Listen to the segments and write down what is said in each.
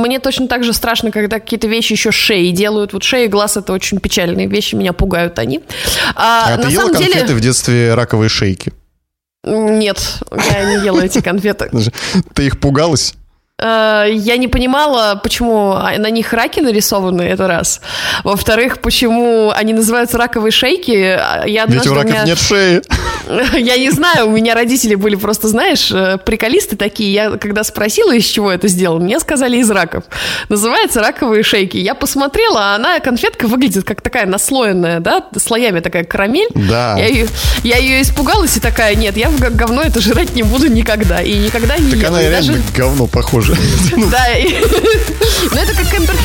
Мне точно так же страшно, когда какие-то вещи еще шеи делают. Вот шея и глаз — это очень печальные вещи, меня пугают они. А, а ты ела конфеты деле... в детстве раковые шейки? Нет, я не ела эти конфеты. Ты их пугалась? Э, я не понимала, почему на них раки нарисованы, это раз. Во-вторых, почему они называются раковые шейки. Я Ведь у раков меня... нет шеи. Я не знаю, у меня родители были просто, знаешь, э, приколисты такие. Я когда спросила, из чего это сделано, мне сказали из раков. Называется раковые шейки. Я посмотрела, а она, конфетка выглядит как такая наслоенная, да, слоями такая карамель. Да. Я ее, я ее испугалась и такая, нет, я говно это жрать не буду никогда. И никогда не Так ела. она реально даже... говно похоже тоже. Да, но это как Эмбер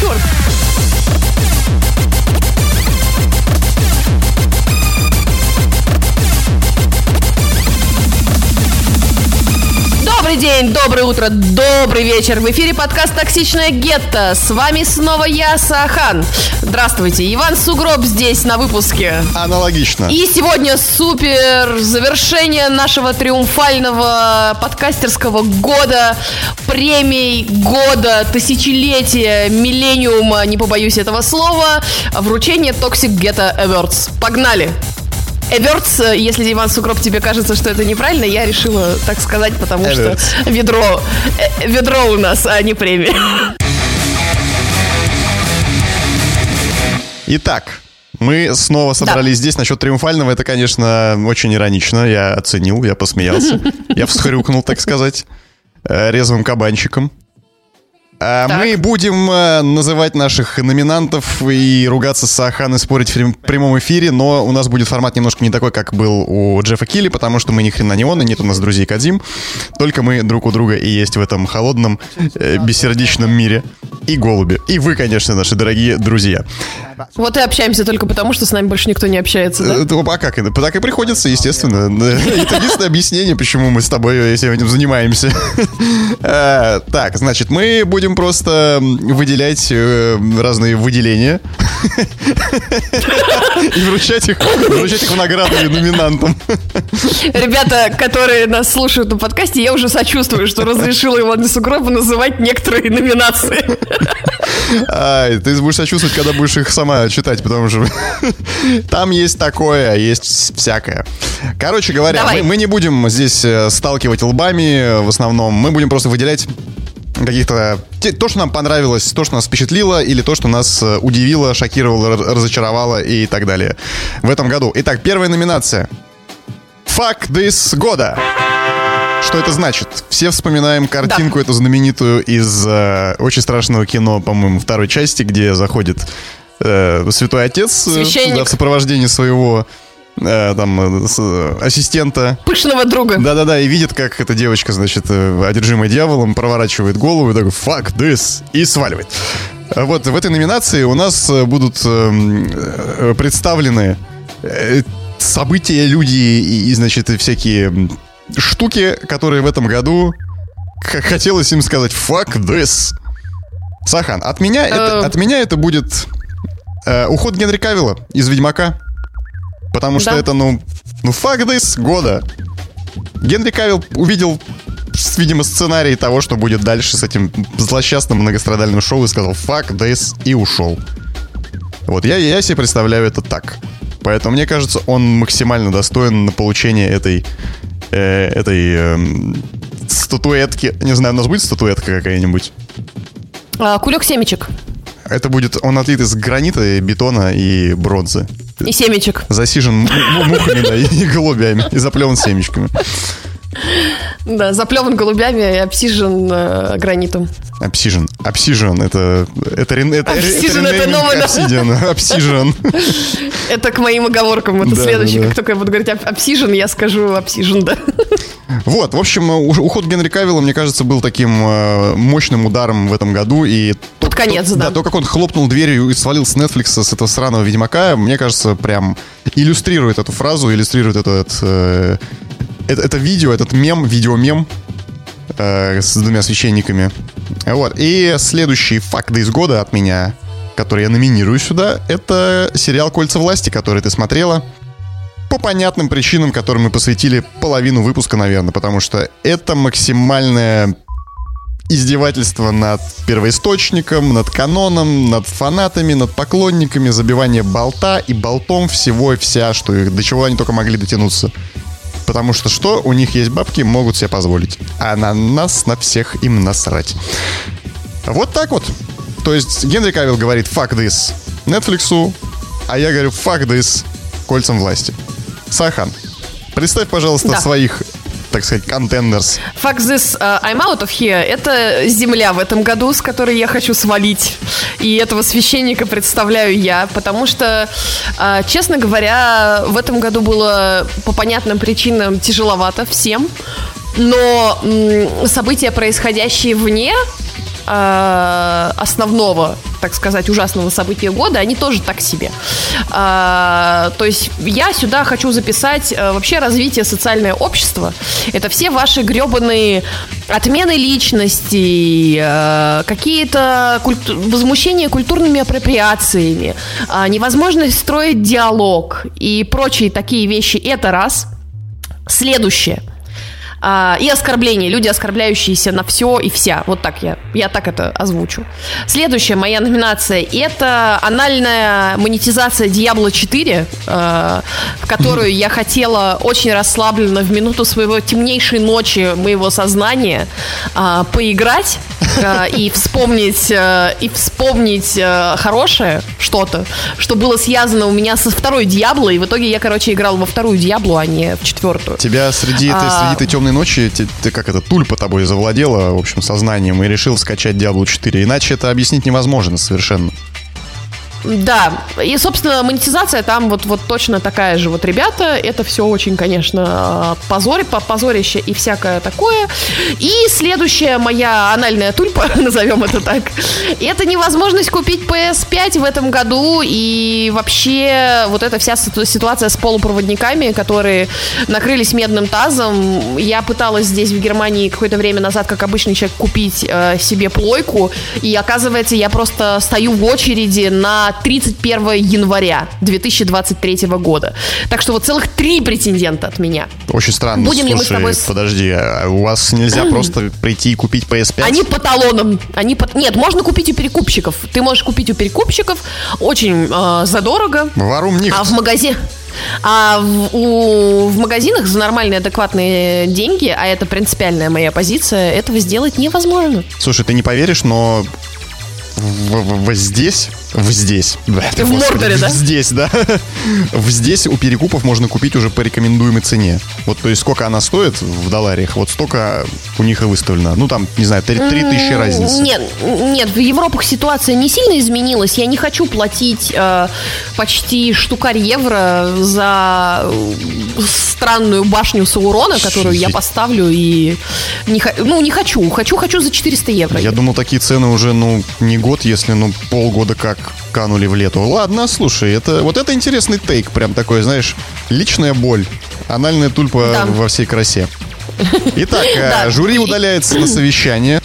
Добрый день, доброе утро, добрый вечер. В эфире подкаст «Токсичная гетто». С вами снова я, Сахан. Здравствуйте. Иван Сугроб здесь на выпуске. Аналогично. И сегодня супер завершение нашего триумфального подкастерского года, премий года, тысячелетия, миллениума, не побоюсь этого слова, вручение Toxic Ghetto Awards. Погнали! Эвертс, если, Иван Сукроп, тебе кажется, что это неправильно, я решила так сказать, потому Everts. что ведро, э, ведро у нас, а не премия. Итак, мы снова собрались да. здесь. Насчет триумфального это, конечно, очень иронично. Я оценил, я посмеялся. Я всхрюкнул, так сказать, э, резвым кабанчиком. А, так. Мы будем э, называть наших номинантов и ругаться с Ахан и спорить в прямом эфире, но у нас будет формат немножко не такой, как был у Джеффа Килли, потому что мы ни хрена не он, и нет у нас друзей Кадим. Только мы друг у друга и есть в этом холодном, э, бессердечном мире. И голуби. И вы, конечно, наши дорогие друзья. Вот и общаемся только потому, что с нами больше никто не общается, да? Э, а как? Так и приходится, естественно. Это единственное объяснение, почему мы с тобой этим занимаемся. Так, значит, мы будем будем просто выделять э, разные выделения и вручать их, вручать их в награды номинантам. Ребята, которые нас слушают на подкасте, я уже сочувствую, что разрешила Ивану Сугробу называть некоторые номинации. А, ты будешь сочувствовать, когда будешь их сама читать, потому что там есть такое, а есть всякое. Короче говоря, мы, мы не будем здесь э, сталкивать лбами в основном, мы будем просто выделять каких-то... То, что нам понравилось, то, что нас впечатлило, или то, что нас э, удивило, шокировало, разочаровало и так далее в этом году. Итак, первая номинация. Fuck this года. Что это значит? Все вспоминаем картинку да. эту знаменитую из э, очень страшного кино, по-моему, второй части, где заходит э, Святой Отец э, да, в сопровождении своего там э, ассистента. Пышного друга. Да-да-да, и видит, как эта девочка, значит, э, одержимая дьяволом, проворачивает голову и такой «fuck this» и сваливает. Вот в этой номинации у нас э, будут э, представлены события, люди и, и, значит, всякие штуки, которые в этом году хотелось им сказать «fuck this». Сахан, от меня, это, от меня это будет э, уход Генри Кавилла из «Ведьмака». Потому что да. это, ну, ну, fuck this года. Генри Кавилл увидел, видимо, сценарий того, что будет дальше с этим злосчастным многострадальным шоу и сказал fuck this и ушел. Вот я, я себе представляю это так. Поэтому мне кажется, он максимально достоин на получение этой, э, этой э, статуэтки. Не знаю, у нас будет статуэтка какая-нибудь? А, кулек семечек. Это будет, он отлит из гранита, бетона и бронзы. И семечек. Засижен мухами, да, и голубями, и заплеван семечками. Да, заплеван голубями и обсижен э, гранитом. Обсижен. Обсижен. Это... Это, это, обсижен, это, это новое. Обсидиан. Обсижен. Это к моим оговоркам. Это следующее. Как только я буду говорить обсижен, я скажу обсижен, да. Вот, в общем, уход Генри Кавилла, мне кажется, был таким э, мощным ударом в этом году. И Под то, конец, то, да. Да, то, как он хлопнул дверью и свалил с Netflix, с этого сраного Ведьмака, мне кажется, прям иллюстрирует эту фразу, иллюстрирует этот, э, это, это видео, этот мем, видеомем э, с двумя священниками. Вот. И следующий факт из года от меня, который я номинирую сюда, это сериал «Кольца власти», который ты смотрела. По понятным причинам, которым мы посвятили половину выпуска, наверное, потому что это максимальная издевательство над первоисточником, над каноном, над фанатами, над поклонниками, забивание болта и болтом всего и вся, что их, до чего они только могли дотянуться. Потому что что? У них есть бабки, могут себе позволить. А на нас, на всех им насрать. Вот так вот. То есть Генри Кавилл говорит «fuck this» Netflix, а я говорю «fuck this» кольцам власти. Сахан, представь, пожалуйста, да. своих так сказать, contenders. Fuck this, uh, I'm out of here. Это земля в этом году, с которой я хочу свалить. И этого священника представляю я, потому что, uh, честно говоря, в этом году было по понятным причинам тяжеловато всем. Но события, происходящие вне э, основного, так сказать, ужасного события года, они тоже так себе. Э, то есть я сюда хочу записать э, вообще развитие социального общества. Это все ваши гребаные отмены личности, э, какие-то культу- возмущения культурными апроприациями, э, невозможность строить диалог и прочие такие вещи. Это раз. Следующее – а, и оскорбления, люди, оскорбляющиеся на все и вся. Вот так я, я так это озвучу. Следующая моя номинация – это анальная монетизация Diablo 4, э, в которую я хотела очень расслабленно в минуту своего темнейшей ночи моего сознания э, поиграть э, и вспомнить, э, и вспомнить э, хорошее что-то, что было связано у меня со второй Диабло, и в итоге я, короче, играл во вторую Диаблу, а не в четвертую. Тебя среди а, среди этой темной ночи, ты, ты как это, тульпа тобой завладела, в общем, сознанием и решил скачать Diablo 4. Иначе это объяснить невозможно совершенно. Да, и, собственно, монетизация там вот, вот точно такая же. Вот, ребята, это все очень, конечно, позор, позорище и всякое такое. И следующая моя анальная тульпа, назовем это так, это невозможность купить PS5 в этом году и вообще вот эта вся ситуация с полупроводниками, которые накрылись медным тазом. Я пыталась здесь, в Германии, какое-то время назад, как обычный человек, купить э, себе плойку, и оказывается, я просто стою в очереди на 31 января 2023 года. Так что вот целых три претендента от меня. Очень странно. Будем Слушай, ли мы с тобой... подожди, а у вас нельзя просто прийти и купить PS5? Они по талонам. Они по... Нет, можно купить у перекупщиков. Ты можешь купить у перекупщиков очень э, задорого. Варум них. А в магазине... А в, у, в магазинах за нормальные адекватные деньги, а это принципиальная моя позиция, этого сделать невозможно. Слушай, ты не поверишь, но в, в, в здесь в здесь. В Господи, Мордоре, да? Здесь, да. В здесь у перекупов можно купить уже по рекомендуемой цене. Вот, то есть, сколько она стоит в долларах, вот столько у них и выставлено. Ну, там, не знаю, 3, 3 тысячи разницы. Нет, нет, в Европах ситуация не сильно изменилась. Я не хочу платить э, почти штукарь евро за странную башню Саурона, которую я поставлю и... Не, ну, не хочу. Хочу, хочу за 400 евро. Я думал, такие цены уже, ну, не год, если, ну, полгода как канули в лету. Ладно, слушай, это вот это интересный тейк, прям такой, знаешь, личная боль, анальная тульпа да. во всей красе. Итак, да. Э, жюри удаляется на совещание.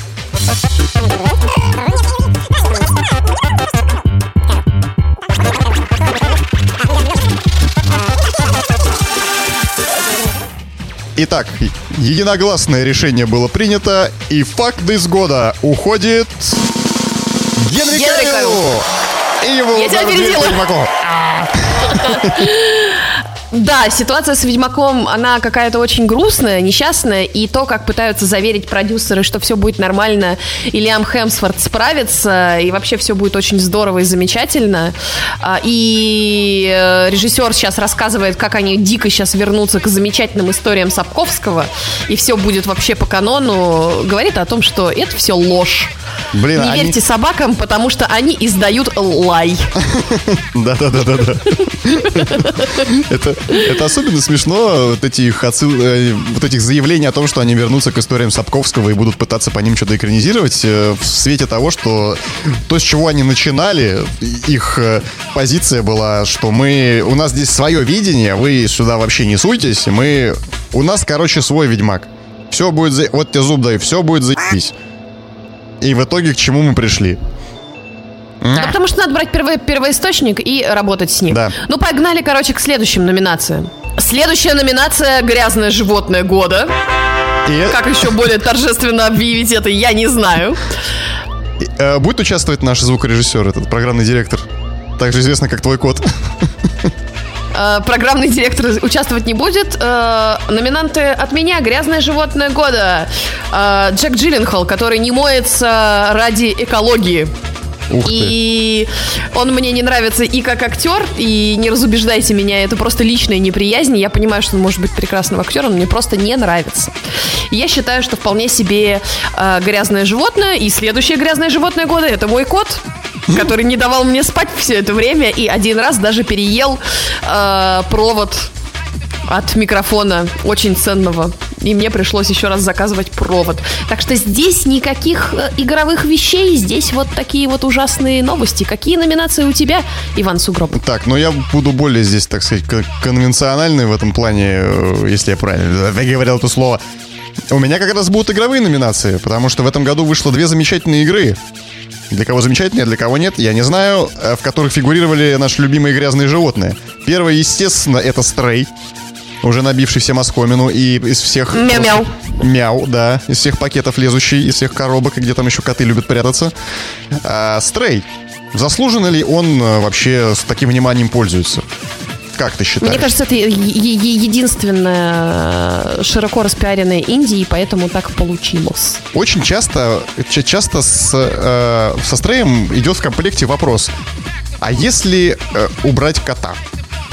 Итак, единогласное решение было принято, и факт из года уходит Генри, Генри Кавилл. И его Я тебя опередила. Да, ситуация с Ведьмаком, она какая-то очень грустная, несчастная, и то, как пытаются заверить продюсеры, что все будет нормально, и Лиам Хемсворт справится, и вообще все будет очень здорово и замечательно. А, и э, режиссер сейчас рассказывает, как они дико сейчас вернутся к замечательным историям Сапковского, и все будет вообще по канону, говорит о том, что это все ложь. Блин, Не они... верьте собакам, потому что они издают лай. Да-да-да-да-да. Это это особенно смешно, вот этих, отсыл, э, вот этих заявлений о том, что они вернутся к историям Сапковского и будут пытаться по ним что-то экранизировать, э, в свете того, что то, с чего они начинали, их э, позиция была, что мы, у нас здесь свое видение, вы сюда вообще не суйтесь, мы, у нас, короче, свой Ведьмак. Все будет, за... вот тебе зуб дай, все будет заебись. И в итоге к чему мы пришли? Да, потому что надо брать первый, первоисточник и работать с ним. Да. Ну, погнали, короче, к следующим номинациям. Следующая номинация «Грязное животное года». И... Как еще более торжественно объявить это, я не знаю. Э, будет участвовать наш звукорежиссер, этот программный директор, также известно как твой кот. Э, программный директор участвовать не будет. Э, номинанты от меня «Грязное животное года». Джек Джилленхол, который не моется ради экологии. Ух ты. И он мне не нравится и как актер, и не разубеждайте меня, это просто личная неприязнь. Я понимаю, что он может быть прекрасным актером, но мне просто не нравится. И я считаю, что вполне себе э, грязное животное, и следующее грязное животное года это мой кот который не давал мне спать все это время и один раз даже переел э, провод от микрофона очень ценного. И мне пришлось еще раз заказывать провод. Так что здесь никаких э, игровых вещей, здесь вот такие вот ужасные новости. Какие номинации у тебя, Иван Сугроб? Так, ну я буду более здесь, так сказать, конвенциональный в этом плане, э, если я правильно говорил это слово. У меня как раз будут игровые номинации, потому что в этом году вышло две замечательные игры. Для кого замечательные, для кого нет, я не знаю, э, в которых фигурировали наши любимые грязные животные. Первое, естественно, это Стрей уже набивший всем оскомину, и из всех... Мяу-мяу. Мяу, да. Из всех пакетов лезущий, из всех коробок, где там еще коты любят прятаться. А, Стрей. Заслуженно ли он э, вообще с таким вниманием пользуется? Как ты считаешь? Мне кажется, это единственная широко распиаренная Индия, и поэтому так получилось. Очень часто, часто с, э, со строем идет в комплекте вопрос, а если э, убрать кота?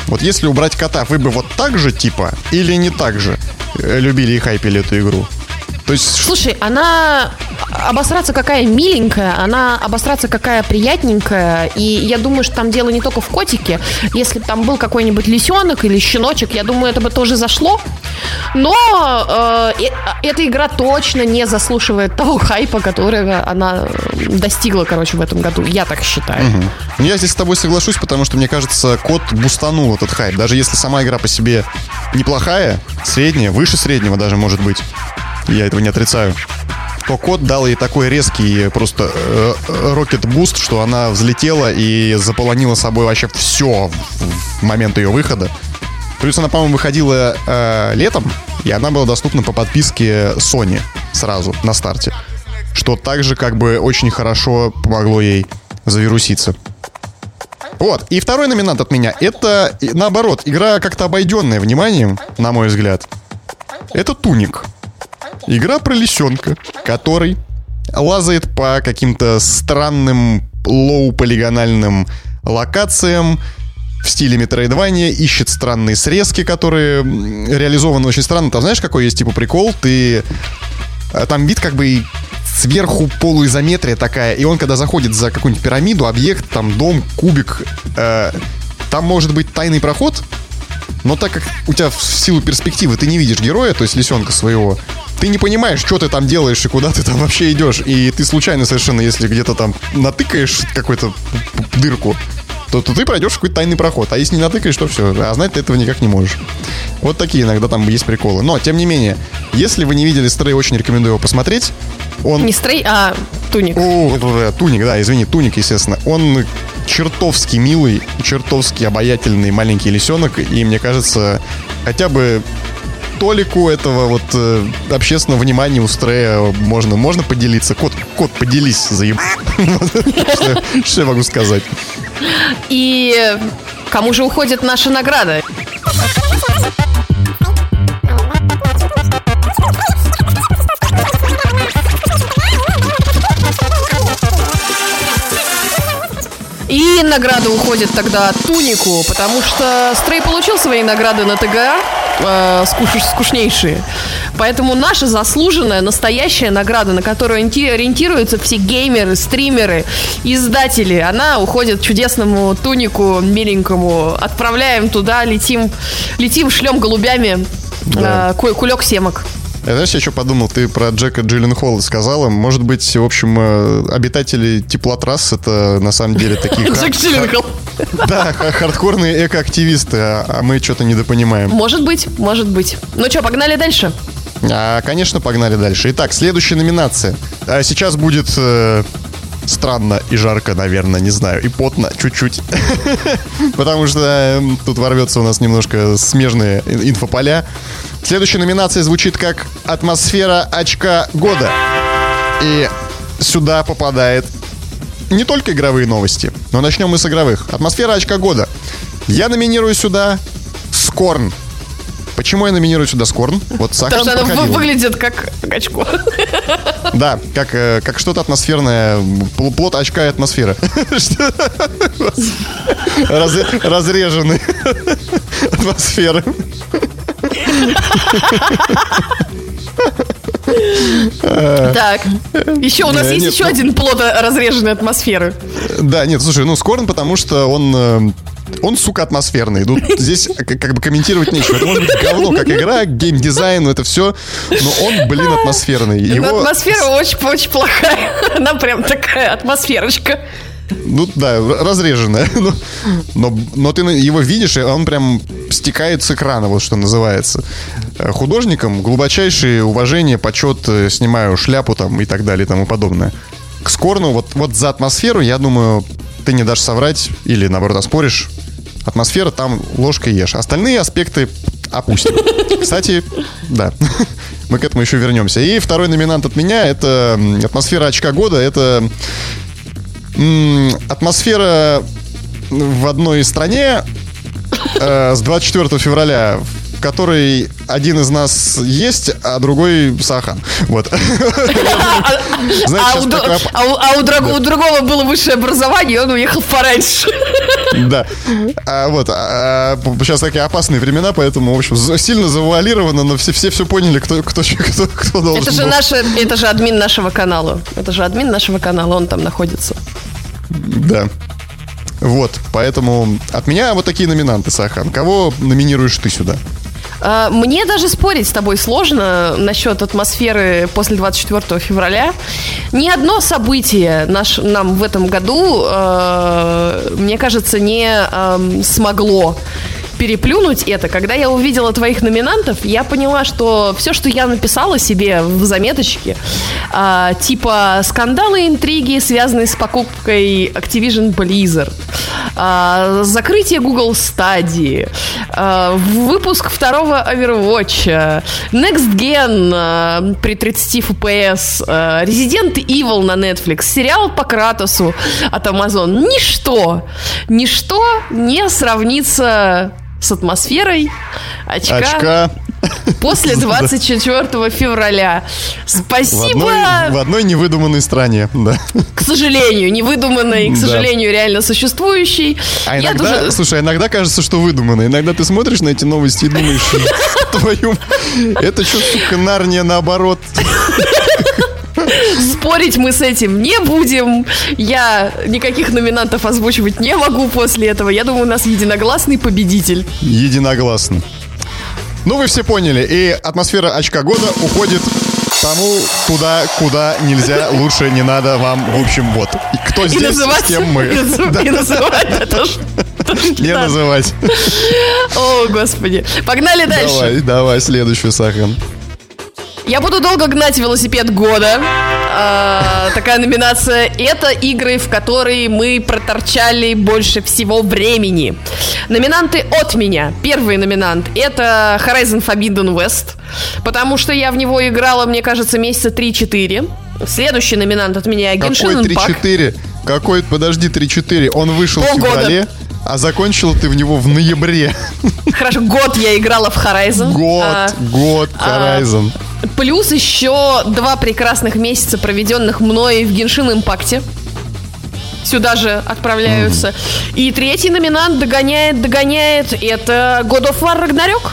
Вот если убрать кота, вы бы вот так же типа или не так же э, любили и хайпили эту игру? То есть... Слушай, она обосраться какая миленькая, она обосраться какая приятненькая. И я думаю, что там дело не только в котике. Если бы там был какой-нибудь лисенок или щеночек, я думаю, это бы тоже зашло. Но э, э, эта игра точно не заслуживает того хайпа, которого она достигла, короче, в этом году. Я так считаю. Угу. Я здесь с тобой соглашусь, потому что, мне кажется, кот бустанул этот хайп. Даже если сама игра по себе неплохая, средняя, выше среднего даже может быть я этого не отрицаю, то кот дал ей такой резкий просто э, rocket boost, что она взлетела и заполонила собой вообще все в момент ее выхода. Плюс она, по-моему, выходила э, летом, и она была доступна по подписке Sony сразу на старте. Что также как бы очень хорошо помогло ей завируситься. Вот. И второй номинант от меня. Это, наоборот, игра как-то обойденная вниманием, на мой взгляд. Это Туник. Игра про лисенка, который лазает по каким-то странным лоу-полигональным локациям в стиле Metroidvania, ищет странные срезки, которые реализованы очень странно. Там знаешь, какой есть типа прикол? Ты... Э, там вид как бы сверху полуизометрия такая, и он, когда заходит за какую-нибудь пирамиду, объект, там дом, кубик, э, там может быть тайный проход, но так как у тебя в силу перспективы ты не видишь героя, то есть лисенка своего, ты не понимаешь, что ты там делаешь и куда ты там вообще идешь. И ты случайно совершенно, если где-то там натыкаешь какую-то дырку, то, то ты пройдешь какой-то тайный проход. А если не натыкаешь, то все. А знать ты этого никак не можешь. Вот такие иногда там есть приколы. Но, тем не менее, если вы не видели Стрей, очень рекомендую его посмотреть. Он... Не Стрей, а Туник. О, туник, да, извини, Туник, естественно. Он чертовски милый, чертовски обаятельный маленький лисенок. И мне кажется, хотя бы толику этого вот э, общественного внимания у Стрея можно, можно поделиться. Кот, кот, поделись, заеб... Что я могу сказать? И кому же уходит наша награда? И награда уходит тогда Тунику, потому что Стрей получил свои награды на ТГА, э, скуш, скучнейшие. Поэтому наша заслуженная, настоящая награда, на которую ориентируются все геймеры, стримеры, издатели, она уходит чудесному Тунику миленькому. Отправляем туда, летим, летим, шлем голубями да. э, кулек семок. Я, знаешь, я что подумал? Ты про Джека Джилленхолла сказала. Может быть, в общем, э, обитатели теплотрасс это на самом деле такие... Джек Джилленхолл. Да, хардкорные экоактивисты, а, а мы что-то недопонимаем. Может быть, может быть. Ну что, погнали дальше? А, конечно, погнали дальше. Итак, следующая номинация. А сейчас будет э, странно и жарко, наверное, не знаю, и потно чуть-чуть. Потому что э, тут ворвется у нас немножко смежные инфополя. Следующая номинация звучит как «Атмосфера очка года». И сюда попадает не только игровые новости, но начнем мы с игровых. Атмосфера очка года. Я номинирую сюда Скорн. Почему я номинирую сюда Скорн? Вот Потому что она выглядит как очко. Да, как, э, как что-то атмосферное. Плод очка и атмосфера. Раз, разреженный атмосферы. Так, еще у нас э, есть еще ну один плод разреженной атмосферы. Да, нет, слушай, ну Скорн, потому что он э, он, сука, атмосферный. Тут здесь как бы комментировать нечего. Это может быть говно, как игра, геймдизайн, ну это все. Но он, блин, атмосферный. Его... Атмосфера очень-очень плохая. Она прям такая атмосферочка. Ну да, разреженная. Но, но, но ты его видишь, и он прям стекает с экрана, вот что называется. Художникам глубочайшее уважение, почет, э, снимаю шляпу там и так далее и тому подобное. К Скорну, вот, вот за атмосферу, я думаю, ты не дашь соврать или, наоборот, оспоришь. Атмосфера там ложкой ешь. Остальные аспекты опустим. Кстати, да, мы к этому еще вернемся. И второй номинант от меня — это атмосфера очка года. Это атмосфера в одной стране э, с 24 февраля в которой один из нас есть, а другой Сахан. Вот. А, а, а у другого было высшее образование, он уехал пораньше. Да. А вот, сейчас такие опасные времена, поэтому, в общем, сильно завуалировано, но все все, все поняли, кто, кто, кто, кто должен это же, был. Это же админ нашего канала. Это же админ нашего канала, он там находится. Да. Вот, поэтому от меня вот такие номинанты, Сахан. Кого номинируешь ты сюда? А, мне даже спорить с тобой сложно насчет атмосферы после 24 февраля. Ни одно событие наш, нам в этом году, э, мне кажется, не смогло переплюнуть это. Когда я увидела твоих номинантов, я поняла, что все, что я написала себе в заметочке, а, типа скандалы, интриги, связанные с покупкой Activision Blizzard, а, закрытие Google Stadia, а, выпуск второго Overwatch, Next Gen а, при 30 FPS, а, Resident Evil на Netflix, сериал по Кратосу от Amazon. Ничто, ничто не сравнится с атмосферой очка, очка. после 24 февраля. Спасибо! В одной, в одной невыдуманной стране, да. К сожалению, невыдуманной, к сожалению, да. реально существующей. А иногда, тоже... слушай, иногда кажется, что выдуманной. Иногда ты смотришь на эти новости и думаешь, твою... Это что, сука, Нарния наоборот? Спорить мы с этим не будем. Я никаких номинантов озвучивать не могу после этого. Я думаю, у нас единогласный победитель. Единогласно. Ну, вы все поняли. И атмосфера очка года уходит тому, туда, куда нельзя, лучше не надо вам. В общем, вот. И кто и здесь, называть, с кем мы. И, называть это Не называть. О, господи. Погнали дальше. Давай, давай, следующую, Сахан. Я буду долго гнать велосипед года. А, такая номинация. Это игры, в которые мы проторчали больше всего времени. Номинанты от меня. Первый номинант это Horizon Forbidden West. Потому что я в него играла, мне кажется, месяца 3-4. Следующий номинант от меня Genshin Какой 3-4? Какой, подожди, 3-4? Он вышел Полгода. в феврале. А закончила ты в него в ноябре. Хорошо, год я играла в Horizon. Год, а, год а, Horizon. А, Плюс еще два прекрасных месяца, проведенных мной в Геншин Импакте. Сюда же отправляются. Mm. И третий номинант догоняет, догоняет. Это God of War Ragnarok.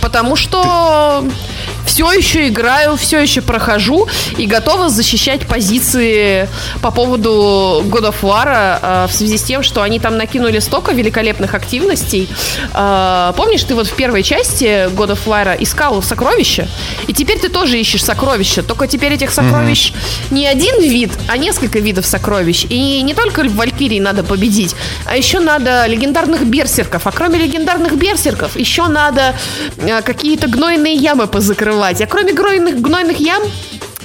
Потому что... Ты все еще играю, все еще прохожу и готова защищать позиции по поводу God of War э, в связи с тем, что они там накинули столько великолепных активностей. Э, помнишь, ты вот в первой части God of War искал сокровища, и теперь ты тоже ищешь сокровища, только теперь этих сокровищ mm-hmm. не один вид, а несколько видов сокровищ. И не только Валькирии надо победить, а еще надо легендарных берсерков. А кроме легендарных берсерков, еще надо э, какие-то гнойные ямы позакрывать открывать. А кроме гнойных, гнойных ям,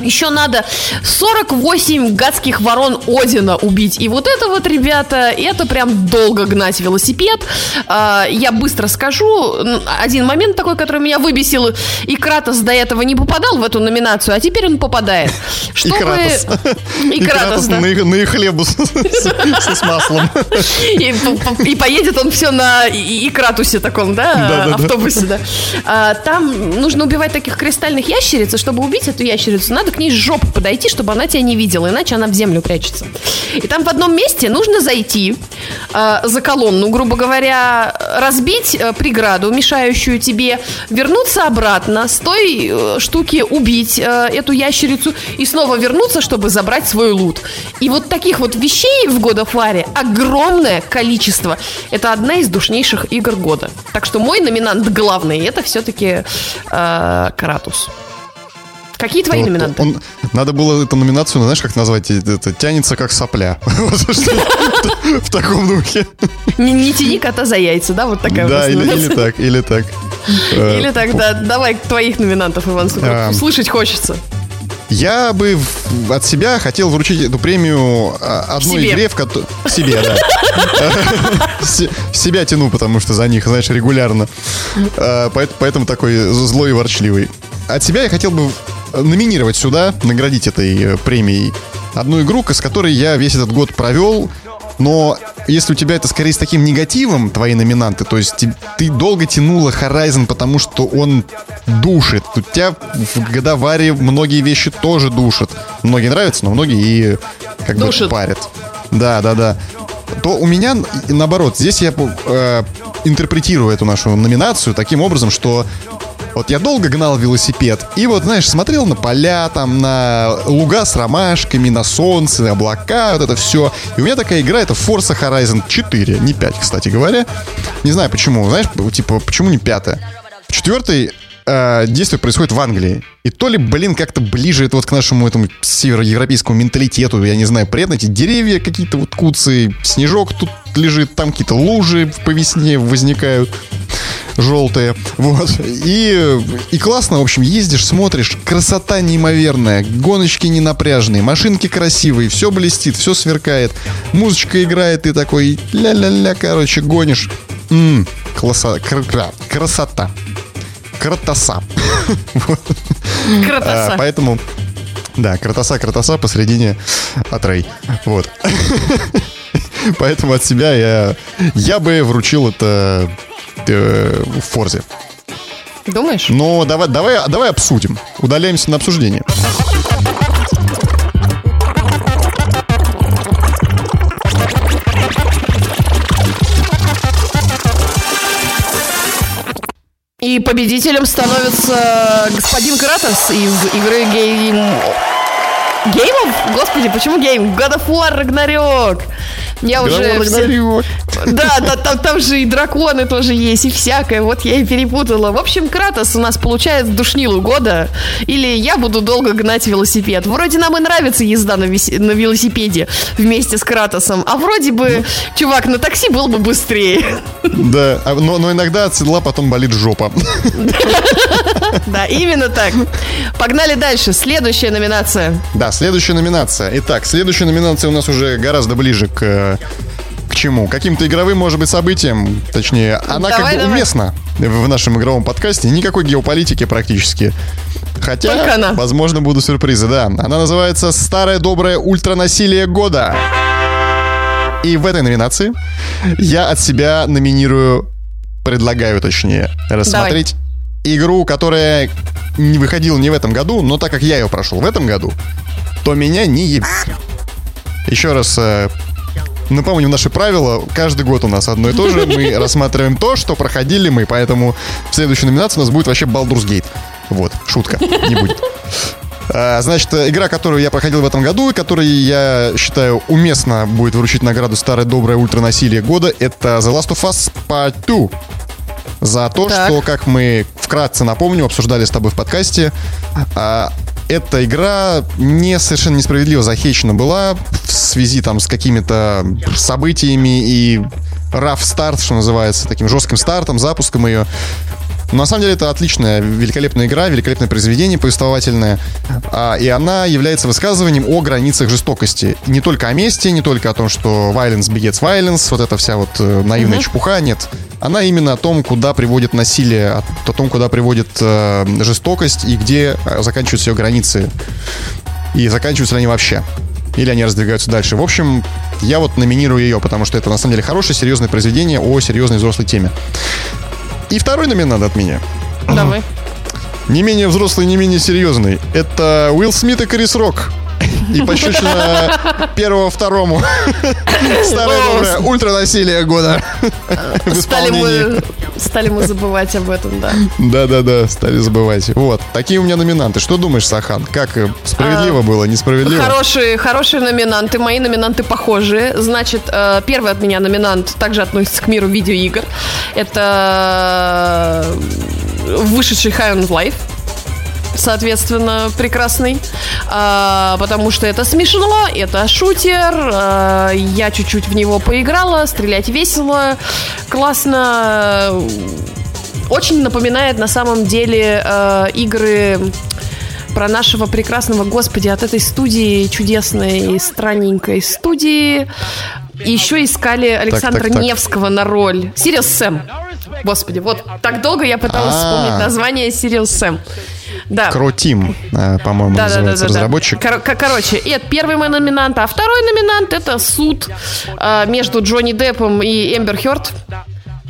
Еще надо 48 гадских ворон Одина убить. И вот это вот, ребята, это прям долго гнать велосипед. А, я быстро скажу. Один момент такой, который меня выбесил. И Кратос до этого не попадал в эту номинацию, а теперь он попадает. Чтобы... И Кратос. И Кратос, да. На, на хлебу с, маслом. И, поедет он все на и, и Кратусе таком, да автобусе, да. А, там нужно убивать таких кристальных ящериц, и чтобы убить эту ящерицу, надо к ней с жопы подойти, чтобы она тебя не видела, иначе она в землю прячется. И там в одном месте нужно зайти э, за колонну, грубо говоря, разбить э, преграду, мешающую тебе, вернуться обратно, с той э, штуки убить э, эту ящерицу и снова вернуться, чтобы забрать свой лут. И вот таких вот вещей в God of War огромное количество. Это одна из душнейших игр года. Так что мой номинант главный это все-таки э, Кратус. Какие твои вот, номинанты? Он, надо было эту номинацию, знаешь, как назвать? Это тянется как сопля. В таком духе. Не тяни кота за яйца, да? Вот такая Да, или так, или так. Или так, да. Давай твоих номинантов, Иван а. Слышать хочется. Я бы от себя хотел вручить эту премию а, одной себе. игре, в которой... Себе, да. Себя тяну, потому что за них, знаешь, регулярно. А, поэтому такой злой и ворчливый. От себя я хотел бы номинировать сюда, наградить этой э, премией одну игру, с которой я весь этот год провел, но если у тебя это скорее с таким негативом, твои номинанты, то есть ты, ты долго тянула Horizon, потому что он душит. У тебя в годоваре многие вещи тоже душат. Многие нравятся, но многие и как душит. бы парят. Да, да, да. То у меня наоборот, здесь я э, интерпретирую эту нашу номинацию таким образом, что вот я долго гнал велосипед, и вот, знаешь, смотрел на поля, там, на луга с ромашками, на солнце, на облака, вот это все. И у меня такая игра, это Forza Horizon 4, не 5, кстати говоря. Не знаю почему, знаешь, типа, почему не пятая? Четвертый э, действие происходит в Англии. И то ли, блин, как-то ближе это вот к нашему этому североевропейскому менталитету, я не знаю, приятно эти деревья какие-то вот куцы, снежок тут лежит, там какие-то лужи по весне возникают желтые. Вот. И, и классно, в общем, ездишь, смотришь, красота неимоверная, гоночки не напряжные, машинки красивые, все блестит, все сверкает, музычка играет, ты такой ля-ля-ля, короче, гонишь. М-м, класса, кр- кр- красота. Кратоса. Кратоса. А, поэтому, да, кратоса, кратоса посредине отрей. Вот. Поэтому от себя я, я бы вручил это э, в Форзе. Думаешь? Ну, давай, давай, давай обсудим. Удаляемся на обсуждение. И победителем становится господин Кратос из игры Гейм... Game of? Господи, почему game? God of War Ragnarok. Я уже... Все... Да, да там, там же и драконы тоже есть, и всякое. Вот я и перепутала. В общем, Кратос у нас получает душнилу года. Или я буду долго гнать велосипед. Вроде нам и нравится езда на, вес... на велосипеде вместе с Кратосом. А вроде бы, ну. чувак, на такси был бы быстрее. Да, а, но, но иногда от седла потом болит жопа. Да, именно так. Погнали дальше. Следующая номинация. Да, следующая номинация. Итак, следующая номинация у нас уже гораздо ближе к э, к чему? Каким-то игровым, может быть, событием. Точнее, она давай, как бы давай. уместна в нашем игровом подкасте. Никакой геополитики практически. Хотя, она. возможно, будут сюрпризы, да. Она называется «Старое доброе ультранасилие года». И в этой номинации я от себя номинирую, предлагаю точнее, рассмотреть Давай. игру, которая не выходила не в этом году, но так как я ее прошел в этом году, то меня не еб... Еще раз Напомню наши правила. Каждый год у нас одно и то же. Мы рассматриваем то, что проходили мы. Поэтому в следующей номинации у нас будет вообще Baldur's Gate. Вот, шутка, не будет. А, значит, игра, которую я проходил в этом году, и которой я считаю уместно будет вручить награду старое доброе ультранасилие года, это The Last of Us Part 2. За то, так. что, как мы вкратце напомню, обсуждали с тобой в подкасте, а, эта игра не совершенно несправедливо захейчена была в связи там с какими-то событиями и rough старт, что называется, таким жестким стартом, запуском ее. Но на самом деле это отличная, великолепная игра, великолепное произведение повествовательное. А, и она является высказыванием о границах жестокости. Не только о мести, не только о том, что violence begets violence, вот эта вся вот э, наивная mm-hmm. чепуха, нет. Она именно о том, куда приводит насилие, о том, куда приводит э, жестокость и где э, заканчиваются ее границы. И заканчиваются ли они вообще. Или они раздвигаются дальше. В общем, я вот номинирую ее, потому что это на самом деле хорошее, серьезное произведение о серьезной взрослой теме. И второй номинант от меня. Давай. Не менее взрослый, не менее серьезный. Это Уилл Смит и Крис Рок. И пощечина первого второму. Старое доброе ультранасилие года. Стали мы, стали мы забывать об этом, да. Да-да-да, стали забывать. Вот, такие у меня номинанты. Что думаешь, Сахан? Как э, справедливо а, было, несправедливо? Хорошие, хорошие номинанты. Мои номинанты похожие. Значит, э, первый от меня номинант также относится к миру видеоигр. Это э, вышедший High on Life соответственно, прекрасный, а, потому что это смешно, это шутер, а, я чуть-чуть в него поиграла, стрелять весело, классно, очень напоминает на самом деле а, игры про нашего прекрасного господи от этой студии, чудесной, странненькой студии. еще искали Александра так, так, так. Невского на роль. Сириус Сэм. Господи, вот так долго я пыталась А-а-а. вспомнить название Сириус Сэм. Да. Croteam, э, по-моему, да, называется да, да, разработчик. Кор- короче, это первый мой номинант, а второй номинант это суд э, между Джонни Деппом и Эмбер Хёрд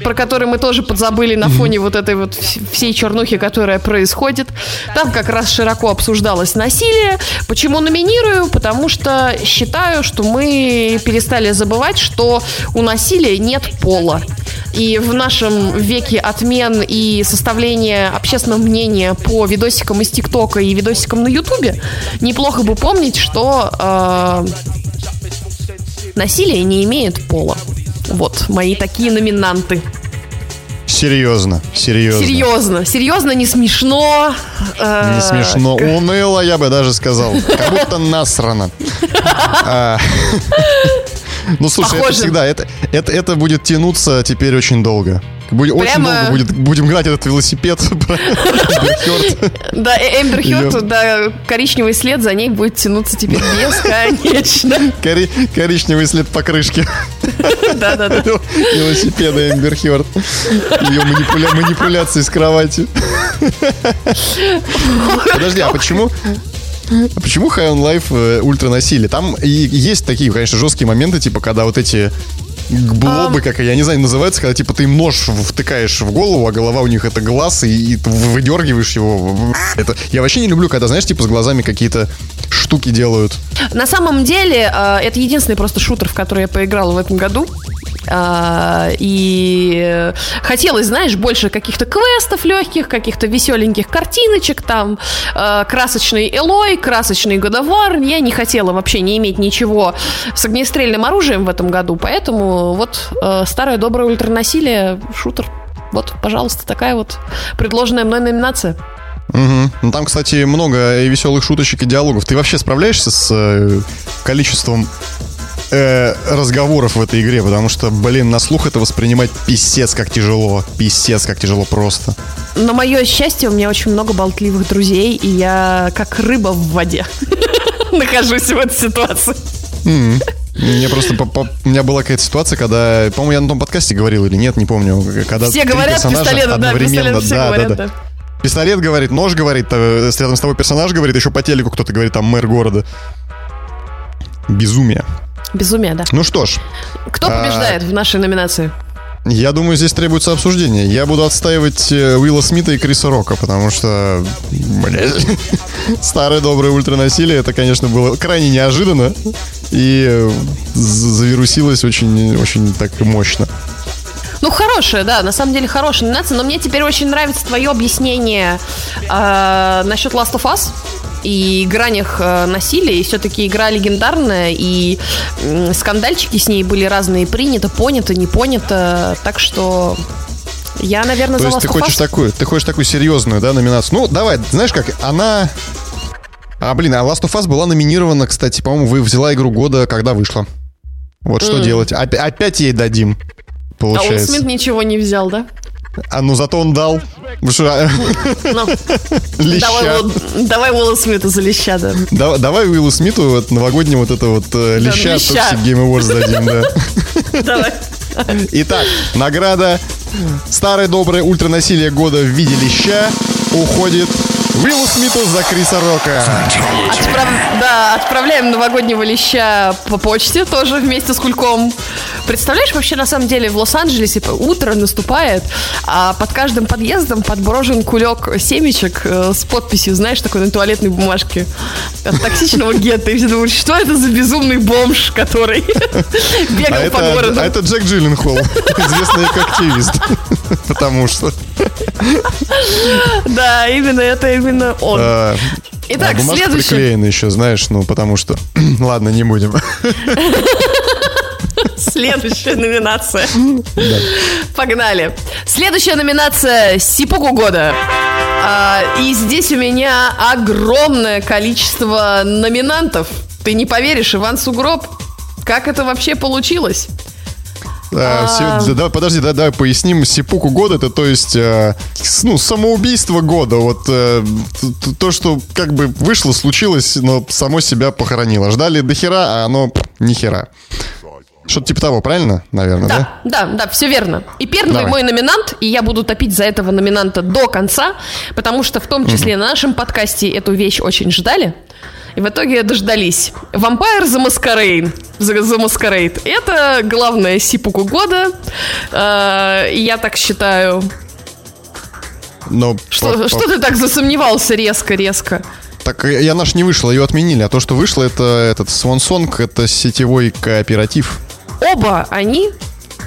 про который мы тоже подзабыли на фоне вот этой вот всей чернухи, которая происходит. Там как раз широко обсуждалось насилие. Почему номинирую? Потому что считаю, что мы перестали забывать, что у насилия нет пола. И в нашем веке отмен и составления общественного мнения по видосикам из ТикТока и видосикам на Ютубе неплохо бы помнить, что э, насилие не имеет пола. Вот, мои такие номинанты. Серьезно, серьезно. Серьезно, серьезно, не смешно. Э, не смешно, уныло, я бы даже сказал. Как будто насрано. Ну, слушай, Похоже. это всегда, это, это, это будет тянуться теперь очень долго. Будет, Прямо... Очень долго будет, будем гнать этот велосипед. Да, Эмбер Хёрд, да, коричневый след за ней будет тянуться теперь бесконечно. Коричневый след по крышке. Да-да-да. Велосипеда Эмбер Хёрд. Ее манипуляции с кроватью. Подожди, а почему? А почему High on Life э, ультра насилие? Там и есть такие, конечно, жесткие моменты, типа, когда вот эти блобы, как я не знаю, называются, когда типа ты им нож втыкаешь в голову, а голова у них это глаз, и, и выдергиваешь его. Это я вообще не люблю, когда, знаешь, типа с глазами какие-то штуки делают. На самом деле, э, это единственный просто шутер, в который я поиграла в этом году. А, и хотелось, знаешь, больше каких-то квестов легких, каких-то веселеньких картиночек, там, а, красочный Элой, красочный Годовар. Я не хотела вообще не иметь ничего с огнестрельным оружием в этом году, поэтому вот а, старое доброе ультранасилие, шутер. Вот, пожалуйста, такая вот предложенная мной номинация. Угу. Ну, там, кстати, много и веселых шуточек и диалогов. Ты вообще справляешься с э, количеством э, разговоров в этой игре, потому что, блин, на слух это воспринимать писец как тяжело. Писец как тяжело просто. На мое счастье, у меня очень много болтливых друзей, и я как рыба в воде нахожусь в этой ситуации. Мне просто по, по, у меня была какая-то ситуация, когда, по-моему, я на том подкасте говорил или нет, не помню, когда все говорят пистолет, одновременно, да, пистолет, все да, говорят, да, да. Пистолет говорит, нож говорит, э, рядом с тобой персонаж говорит, еще по телеку кто-то говорит, там мэр города. Безумие. Безумие, да. Ну что ж. Кто а, побеждает а... в нашей номинации? Я думаю, здесь требуется обсуждение. Я буду отстаивать э, Уилла Смита и Криса Рока, потому что, блядь, старое доброе ультранасилие, это, конечно, было крайне неожиданно и э, завирусилось очень, очень так мощно. Ну, хорошая, да, на самом деле хорошая номинация, но мне теперь очень нравится твое объяснение э, насчет Last of Us и гранях э, насилия, и все-таки игра легендарная, и э, скандальчики с ней были разные, принято, понято, не понято, так что я, наверное, То за есть Last ты хочешь такую, ты хочешь такую серьезную, да, номинацию? Ну, давай, знаешь как, она... А, блин, а Last of Us была номинирована, кстати, по-моему, вы взяла игру года, когда вышла. Вот mm. что делать? Опять, опять ей дадим, получается. А Уилл Смит ничего не взял, да? А ну зато он дал. А, Ну, давай, давай Уилла Смита за леща, да. Да- давай Уиллу Смиту вот новогоднему вот это вот э, леща. Toxic Game Awards дадим, да. Давай. Итак, награда Старое доброе ультранасилие года в виде леща уходит Уиллу Смиту за Криса Рока. Отправ- Да, отправляем новогоднего леща по почте тоже вместе с кульком. Представляешь, вообще на самом деле в Лос-Анджелесе утро наступает, а под каждым подъездом подброжен кулек семечек э, с подписью, знаешь, такой на туалетной бумажке от токсичного гетто. И все думают, что это за безумный бомж, который А бегал по городу. а это Джек Джилленхол, известный как активист. Потому что... Да, именно это именно он. Итак, а бумажка следующий. приклеена еще, знаешь, ну потому что... Ладно, не будем. Следующая номинация. Погнали. Следующая номинация Сипуку года. А, и здесь у меня огромное количество номинантов. Ты не поверишь, Иван Сугроб, как это вообще получилось? А, се- да, давай, подожди, да, давай поясним. Сипуку года это, то есть, э, ну, самоубийство года. Вот э, то, что как бы вышло, случилось, но само себя похоронило. Ждали до хера, а оно ни хера. Что-то типа того, правильно, наверное, да? Да, да, да, все верно. И первый Давай. мой номинант, и я буду топить за этого номинанта до конца, потому что в том числе на нашем подкасте эту вещь очень ждали. И в итоге дождались. Vampire the Masquerade. The, the Masquerade. Это главная сипуку года. Э, я так считаю. Но Что, по- что ты так засомневался резко-резко? Так э, я наш не вышла, ее отменили. А то, что вышло, это этот Song, это сетевой кооператив. Оба они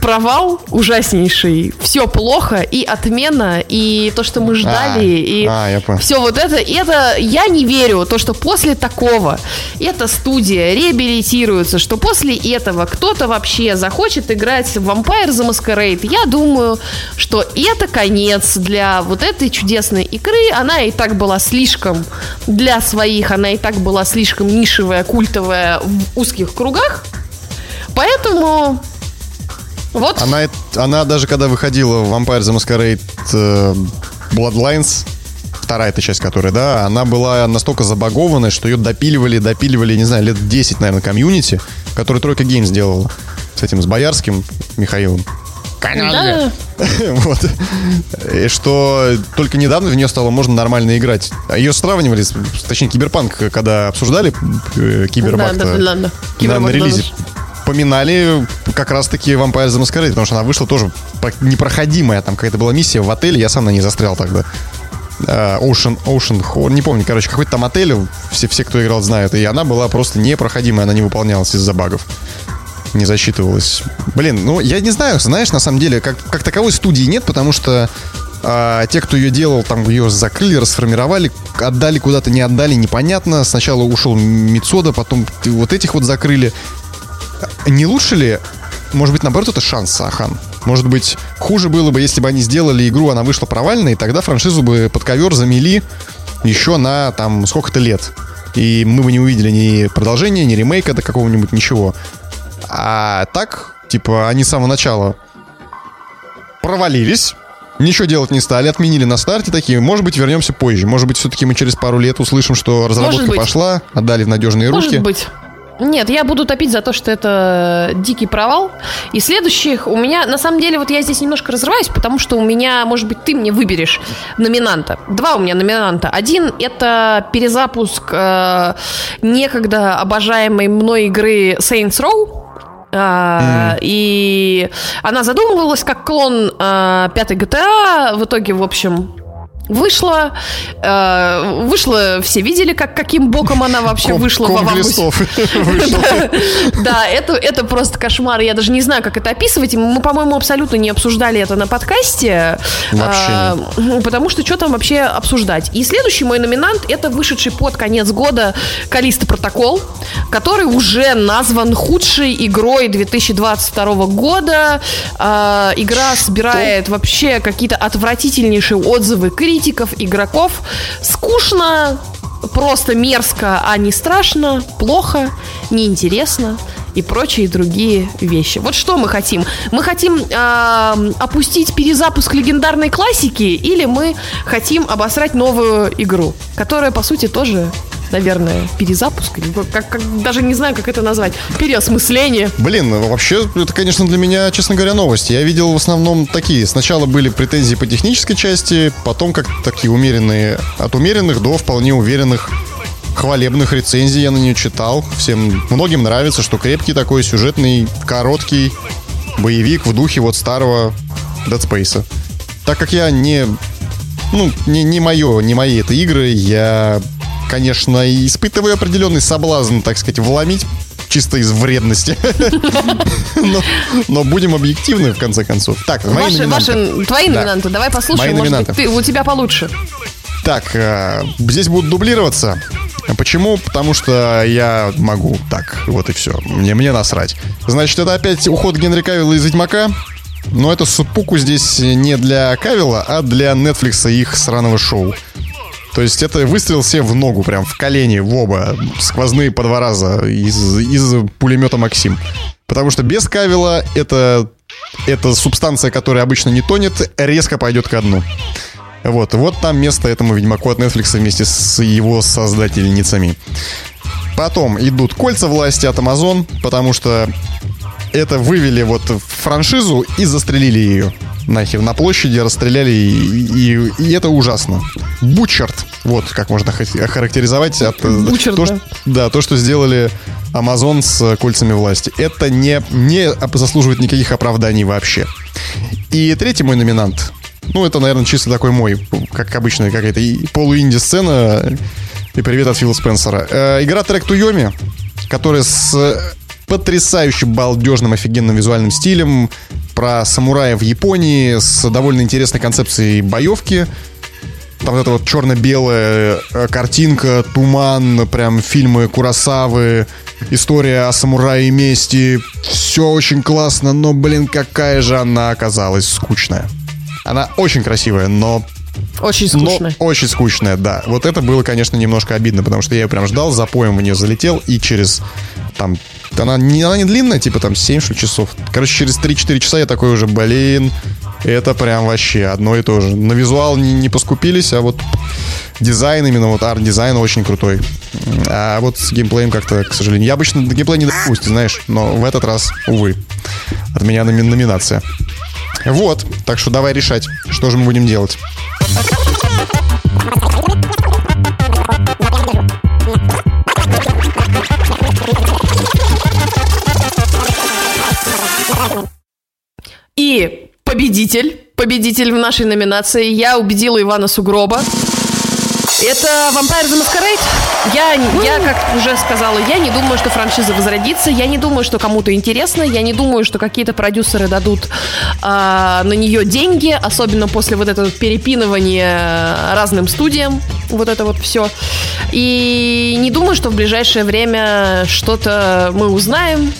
провал ужаснейший. Все плохо, и отмена, и то, что мы ждали, А, и а, все вот это. И это я не верю, то, что после такого эта студия реабилитируется, что после этого кто-то вообще захочет играть в Vampire the Masquerade. Я думаю, что это конец для вот этой чудесной игры. Она и так была слишком для своих, она и так была слишком нишевая, культовая в узких кругах. Поэтому вот Она, она даже когда выходила в Vampire the Masquerade э, Bloodlines, вторая эта часть, которая, да, она была настолько забагованная, что ее допиливали, допиливали, не знаю, лет 10, наверное, комьюнити, который Troika Games сделала с этим, с Боярским Михаилом. Да. Вот. И что только недавно в нее стало можно нормально играть. А Ее сравнивали, с- точнее, Киберпанк, когда обсуждали э, Кибербаг Да, да, да, да, на, на релизе, да, поминали как раз-таки Vampire the Masquerade, потому что она вышла тоже непроходимая. Там какая-то была миссия в отеле, я сам на ней застрял тогда. А, Ocean, Ocean не помню, короче, какой-то там отель, все, все, кто играл, знают. И она была просто непроходимая, она не выполнялась из-за багов. Не засчитывалась. Блин, ну, я не знаю, знаешь, на самом деле, как, как таковой студии нет, потому что а, те, кто ее делал, там ее закрыли, расформировали, отдали куда-то, не отдали, непонятно. Сначала ушел Мицода, потом вот этих вот закрыли. Не лучше ли, может быть, наоборот, это шанс, Ахан? Может быть, хуже было бы, если бы они сделали игру, она вышла провальной, и тогда франшизу бы под ковер замели еще на там сколько-то лет. И мы бы не увидели ни продолжения, ни ремейка до какого-нибудь, ничего. А так, типа, они с самого начала провалились, ничего делать не стали, отменили на старте такие. Может быть, вернемся позже. Может быть, все-таки мы через пару лет услышим, что разработка пошла, отдали в надежные руки. Может быть. Нет, я буду топить за то, что это дикий провал. И следующих у меня, на самом деле, вот я здесь немножко разрываюсь, потому что у меня, может быть, ты мне выберешь номинанта. Два у меня номинанта. Один — это перезапуск э, некогда обожаемой мной игры Saints Row. А, И она задумывалась как клон а, пятой GTA. В итоге, в общем, вышла. э, Вышла, все видели, как, каким боком она вообще Ком- вышла ком в августе. Да, это, это просто кошмар. Я даже не знаю, как это описывать. Мы, по-моему, абсолютно не обсуждали это на подкасте. Вообще А, Потому что что там вообще обсуждать. И следующий мой номинант это вышедший под конец года Калиста Протокол, который уже назван худшей игрой 2022 года. А, Игра собирает вообще какие-то отвратительнейшие отзывы критиков, игроков. Скучно, просто мерзко, а не страшно, плохо, неинтересно. и прочие другие вещи. Вот что мы хотим? Мы хотим э, опустить перезапуск легендарной классики или мы хотим обосрать новую игру, которая, по сути, тоже наверное, перезапуск, как, как, даже не знаю, как это назвать, переосмысление. Блин, ну, вообще, это, конечно, для меня, честно говоря, новость. Я видел в основном такие. Сначала были претензии по технической части, потом как такие умеренные, от умеренных до вполне уверенных хвалебных рецензий я на нее читал. Всем, многим нравится, что крепкий такой, сюжетный, короткий боевик в духе вот старого Dead Space. Так как я не ну, не, не мое, не мои это игры, я конечно, испытываю определенный соблазн, так сказать, вломить чисто из вредности. но, но будем объективны, в конце концов. Так, мои ваши, номинанты. Ваши, твои да. номинанты, давай послушаем. Мои может быть, ты, у тебя получше. Так, э, здесь будут дублироваться. Почему? Потому что я могу. Так, вот и все. Мне, мне насрать. Значит, это опять уход Генри Кавилла из Ведьмака. Но это супуку здесь не для Кавилла, а для Netflix и их сраного шоу. То есть это выстрел себе в ногу, прям в колени, в оба. Сквозные по два раза из, из пулемета Максим. Потому что без кавила это, это субстанция, которая обычно не тонет, резко пойдет ко дну. Вот, вот там место этому Ведьмаку от Netflix вместе с его создательницами. Потом идут кольца власти от Amazon, потому что это вывели вот франшизу и застрелили ее нахер на площади, расстреляли, и, и, и это ужасно. Бучерт, вот как можно охарактеризовать от, э, Бучерт, то, да. Что, да, то, что сделали Amazon с кольцами власти. Это не, не заслуживает никаких оправданий вообще. И третий мой номинант, ну, это, наверное, чисто такой мой, как обычно, какая-то полуинди-сцена. И привет от Фила Спенсера. Э, игра Трек Туйоми, которая с потрясающе балдежным, офигенным визуальным стилем, про самурая в Японии с довольно интересной концепцией боевки. Там вот эта вот черно-белая э, картинка, туман, прям фильмы Курасавы, история о самурае и мести. Все очень классно, но, блин, какая же она оказалась скучная. Она очень красивая, но очень скучная. Но очень скучная, да. Вот это было, конечно, немножко обидно, потому что я ее прям ждал, запоем в нее залетел, и через там она не, она не длинная, типа там 7 что часов. Короче, через 3-4 часа я такой уже, блин, это прям вообще одно и то же. На визуал не, не поскупились, а вот дизайн, именно вот арт-дизайн очень крутой. А вот с геймплеем как-то, к сожалению. Я обычно геймплей не допустим, знаешь, но в этот раз, увы, от меня номи- номинация. Вот, так что давай решать, что же мы будем делать. И победитель, победитель в нашей номинации, я убедила Ивана Сугроба. Это Vampire the Masquerade. Я, я, как уже сказала, я не думаю, что франшиза возродится. Я не думаю, что кому-то интересно. Я не думаю, что какие-то продюсеры дадут а, на нее деньги, особенно после вот этого перепинывания разным студиям. Вот это вот все. И не думаю, что в ближайшее время что-то мы узнаем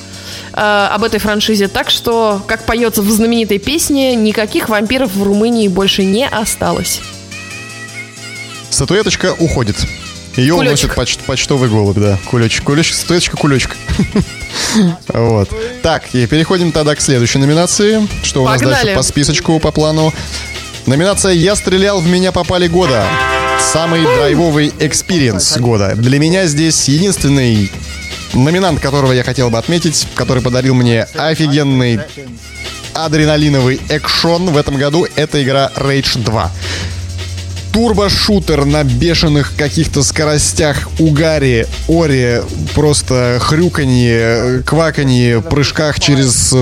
э, об этой франшизе. Так что, как поется в знаменитой песне, никаких вампиров в Румынии больше не осталось. Статуэточка уходит. Ее кулечек. уносит поч- почтовый голубь, да. Кулечек, кулечек, статуэточка, кулечек. Вот. Так, и переходим тогда к следующей номинации. Что у нас дальше по списочку, по плану? Номинация «Я стрелял, в меня попали года». Самый драйвовый experience года. Для меня здесь единственный номинант, которого я хотел бы отметить, который подарил мне офигенный адреналиновый экшен в этом году, это игра Rage 2 турбо-шутер на бешеных каких-то скоростях, угаре, оре, просто хрюканье, кваканье, прыжках через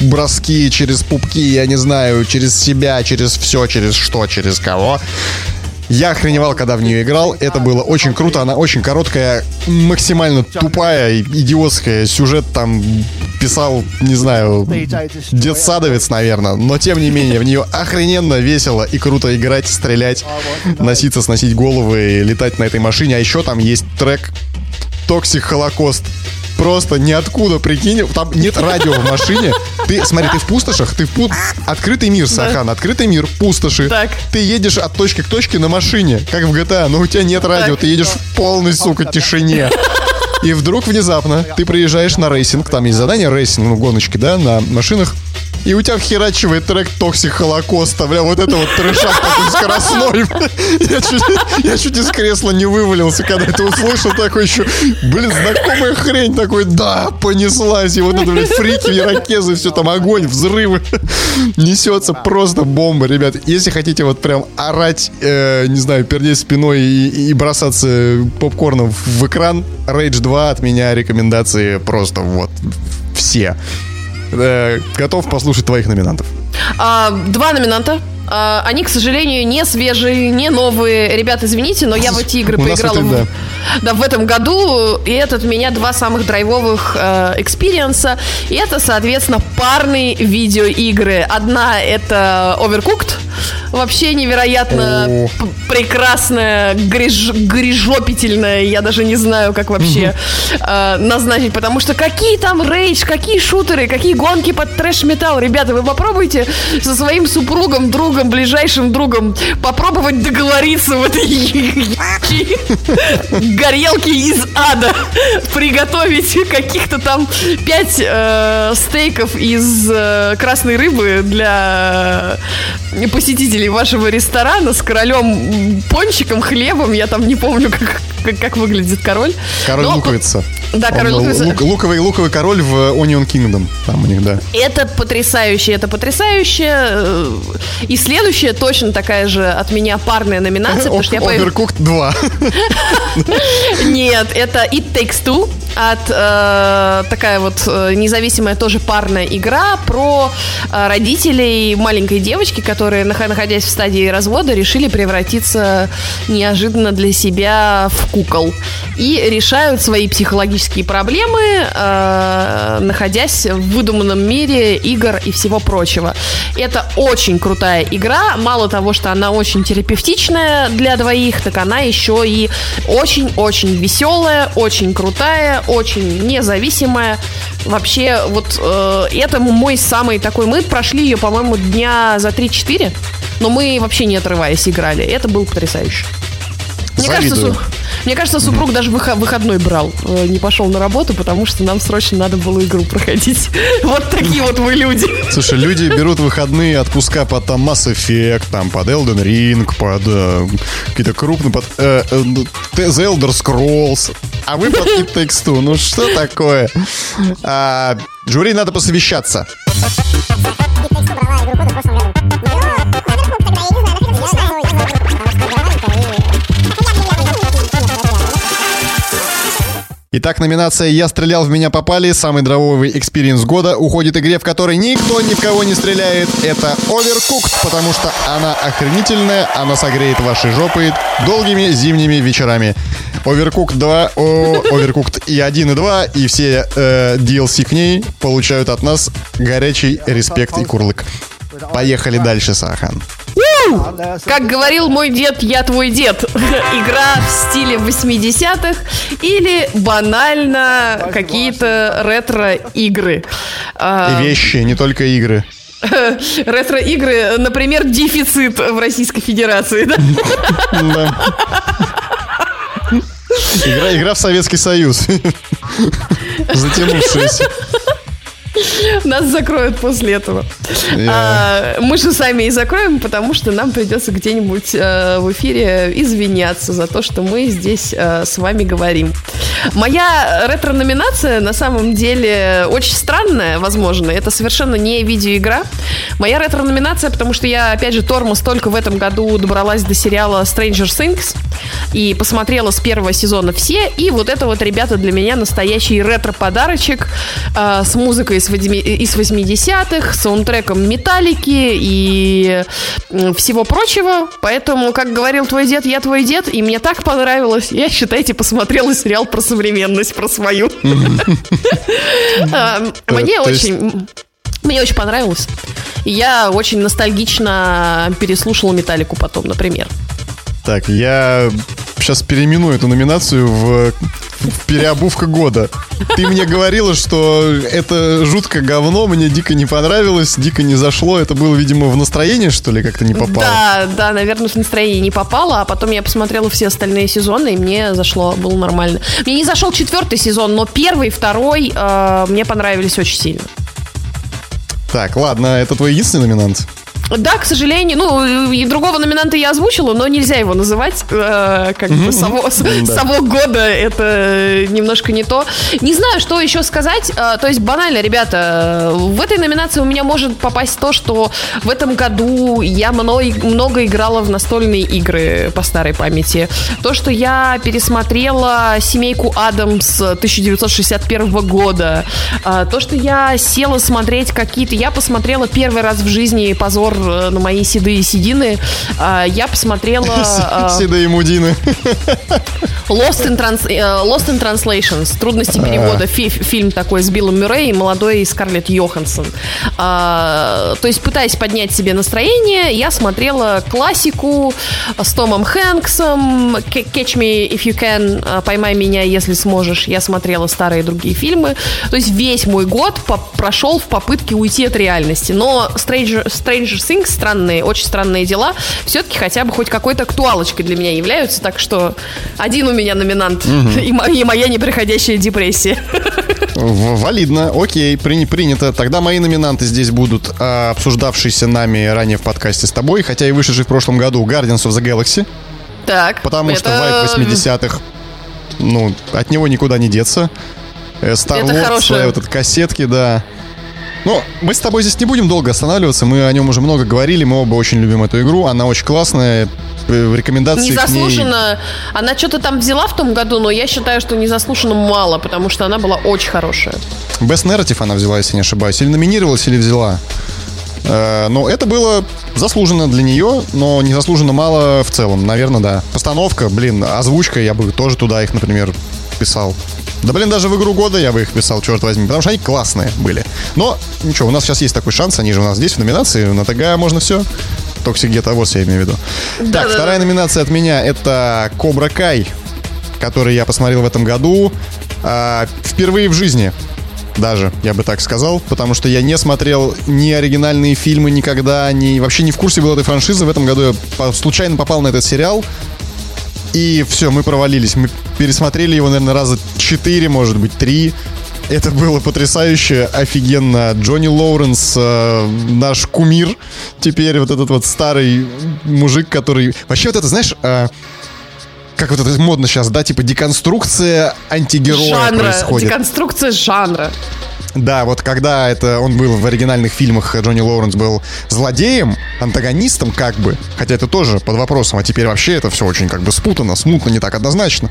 броски, через пупки, я не знаю, через себя, через все, через что, через кого. Я охреневал, когда в нее играл. Это было очень круто. Она очень короткая, максимально тупая, идиотская. Сюжет там писал, не знаю, детсадовец, наверное. Но, тем не менее, в нее охрененно весело и круто играть, стрелять, носиться, сносить головы, летать на этой машине. А еще там есть трек Toxic Holocaust просто ниоткуда, прикинь, там нет радио в машине. Ты, смотри, ты в пустошах, ты в пу... Открытый мир, Сахан, да. открытый мир, пустоши. Так. Ты едешь от точки к точке на машине, как в GTA, но у тебя нет радио, так. ты едешь в полной, сука, тишине. И вдруг внезапно ты приезжаешь на racing, там есть задание racing, ну, гоночки, да, на машинах, и у тебя вхерачивает трек Toxic Holocaust а. Бля, вот это вот трешак такой скоростной. Я чуть, я чуть из кресла не вывалился, когда это услышал. Такой еще, блин, знакомая хрень такой, да, понеслась. И вот это, блин, фрики, ирокезы, все там огонь, взрывы. Несется просто бомба, ребят. Если хотите вот прям орать, э, не знаю, пердеть спиной и, и бросаться попкорном в экран, Rage 2 от меня рекомендации просто вот все. Э, готов послушать твоих номинантов. А, два номинанта. А, они, к сожалению, не свежие, не новые. Ребят, извините, но я в эти игры У поиграла это, в, да. да, в этом году. И это от меня два самых драйвовых э, experience'а. И это, соответственно, парные видеоигры. Одна это Overcooked. Вообще невероятно О. прекрасная, крыш, крышесносительная. Я даже не знаю, как вообще э, назначить. Потому что какие там рейдж, какие шутеры, какие гонки под трэш-металл. Ребята, вы попробуйте со своим супругом, другом, ближайшим другом попробовать договориться в этой горелке из ада. Приготовить каких-то там пять э, стейков из э, красной рыбы для э, посетителей вашего ресторана с королем пончиком, хлебом. Я там не помню, как, как, как выглядит король. Король Но- луковица. Да, король Он, луковица. лук- луковый, луковый король в Onion Kingdom. Там у них, да. Это потрясающе, это потрясающе. Э, И следующая точно такая же от меня парная номинация, потому что я Overcooked 2. Нет, это It Takes Two от э, такая вот э, независимая тоже парная игра про родителей маленькой девочки, которые, нах- находясь в стадии развода, решили превратиться неожиданно для себя в кукол и решают свои психологические проблемы, э, находясь в выдуманном мире игр и всего прочего. Это очень крутая игра. Мало того, что она очень терапевтичная для двоих, так она еще и очень-очень веселая, очень крутая, очень независимая. Вообще, вот э, это мой самый такой... Мы прошли ее, по-моему, дня за 3-4, но мы вообще не отрываясь играли. Это было потрясающе. Мне кажется, Завидую. су- мне кажется, супруг даже выхо- выходной брал, э, не пошел на работу, потому что нам срочно надо было игру проходить. Вот такие вот вы люди. Слушай, люди берут выходные отпуска под там Mass Effect, там под Elden Ring, под э, какие-то крупные, под э, э, The Elder Scrolls. А вы под It Takes Two. Ну что такое? А, жюри надо посовещаться. Итак, номинация «Я стрелял, в меня попали». Самый драйвовый experience года уходит игре, в которой никто ни в кого не стреляет. Это Overcooked, потому что она охренительная, она согреет ваши жопы долгими зимними вечерами. Overcooked 2, о, Overcooked и 1, и 2, и все э, DLC к ней получают от нас горячий респект и курлык. Поехали дальше, Сахан. Как говорил мой дед, я твой дед. Игра в стиле 80-х или банально какие-то ретро-игры. А, И вещи, не только игры. Ретро-игры, например, дефицит в Российской Федерации, да? Да. Игра, игра в Советский Союз. Затянувшаяся. Нас закроют после этого. А, мы же сами и закроем, потому что нам придется где-нибудь э, в эфире извиняться за то, что мы здесь э, с вами говорим. Моя ретро-номинация на самом деле очень странная, возможно. Это совершенно не видеоигра. Моя ретро-номинация, потому что я, опять же, тормоз только в этом году добралась до сериала Stranger Things и посмотрела с первого сезона все. И вот это вот, ребята, для меня настоящий ретро-подарочек э, с музыкой из, из 80-х, саундтреком Металлики и всего прочего. Поэтому, как говорил твой дед, я твой дед, и мне так понравилось. Я, считайте, посмотрела сериал про современность, про свою. А, Мне очень... Мне очень понравилось. Я очень ностальгично переслушала Металлику потом, например. Так, я сейчас переименую эту номинацию в переобувка года. Ты мне говорила, что это жутко говно, мне дико не понравилось, дико не зашло. Это было, видимо, в настроение, что ли, как-то не попало? Да, да, наверное, в настроение не попало, а потом я посмотрела все остальные сезоны, и мне зашло, было нормально. Мне не зашел четвертый сезон, но первый, второй э, мне понравились очень сильно. Так, ладно, это твой единственный номинант? Да, к сожалению, ну, и другого номинанта я озвучила, но нельзя его называть э, как бы совок, совок года, это немножко не то. Не знаю, что еще сказать, э, то есть банально, ребята, в этой номинации у меня может попасть то, что в этом году я много, много играла в настольные игры по старой памяти. То, что я пересмотрела «Семейку Адамс» 1961 года. Э, то, что я села смотреть какие-то... Я посмотрела первый раз в жизни «Позор Э, на мои седые седины, а, я посмотрела... А, седые мудины. Lost in, Trans... Э, Lost in Translations. Трудности а. перевода. Фи фильм такой с Биллом Мюррей и молодой Скарлетт Йоханссон. То есть, пытаясь поднять себе настроение, я смотрела классику с Томом Хэнксом, Catch Me If You Can, Поймай меня, если сможешь. Я смотрела старые другие фильмы. То есть, весь мой год прошел в попытке уйти от реальности. Но Stranger, Stranger Things, странные, очень странные дела, все-таки хотя бы хоть какой-то актуалочкой для меня являются. Так что один у меня номинант угу. и, и моя неприходящая депрессия. Валидно, окей, при, принято. Тогда мои номинанты здесь будут а, обсуждавшиеся нами ранее в подкасте с тобой, хотя и вышедший в прошлом году Guardians of the Galaxy. Так. Потому это... что вайп 80-х, ну, от него никуда не деться. Э, свои вот эти кассетки, да. Ну, мы с тобой здесь не будем долго останавливаться, мы о нем уже много говорили, мы оба очень любим эту игру, она очень классная, э, рекомендации Незаслуженно. Ней... Она что-то там взяла в том году, но я считаю, что незаслуженно мало, потому что она была очень хорошая. Best Narrative она взяла, если не ошибаюсь, или номинировалась, или взяла. Э, но это было заслуженно для нее, но незаслуженно мало в целом, наверное, да. Постановка, блин, озвучка, я бы тоже туда их, например, писал. Да, блин, даже в игру года я бы их писал, черт возьми, потому что они классные были. Но, ничего, у нас сейчас есть такой шанс, они же у нас здесь в номинации, на ТГ можно все. Toxic Geek Awards, я имею в виду. Да, так, да, вторая да. номинация от меня это Кобра Кай, который я посмотрел в этом году э, впервые в жизни. Даже, я бы так сказал, потому что я не смотрел ни оригинальные фильмы никогда, ни вообще не в курсе был этой франшизы. В этом году я по, случайно попал на этот сериал. И все, мы провалились. Мы пересмотрели его, наверное, раза четыре, может быть, три. Это было потрясающе, офигенно. Джонни Лоуренс, э, наш кумир, теперь вот этот вот старый мужик, который... Вообще вот это, знаешь... Э, как вот это модно сейчас, да, типа деконструкция антигероя жанра, происходит. Деконструкция жанра. Да, вот когда это он был в оригинальных фильмах, Джонни Лоуренс был злодеем, антагонистом как бы, хотя это тоже под вопросом, а теперь вообще это все очень как бы спутано, смутно, не так однозначно.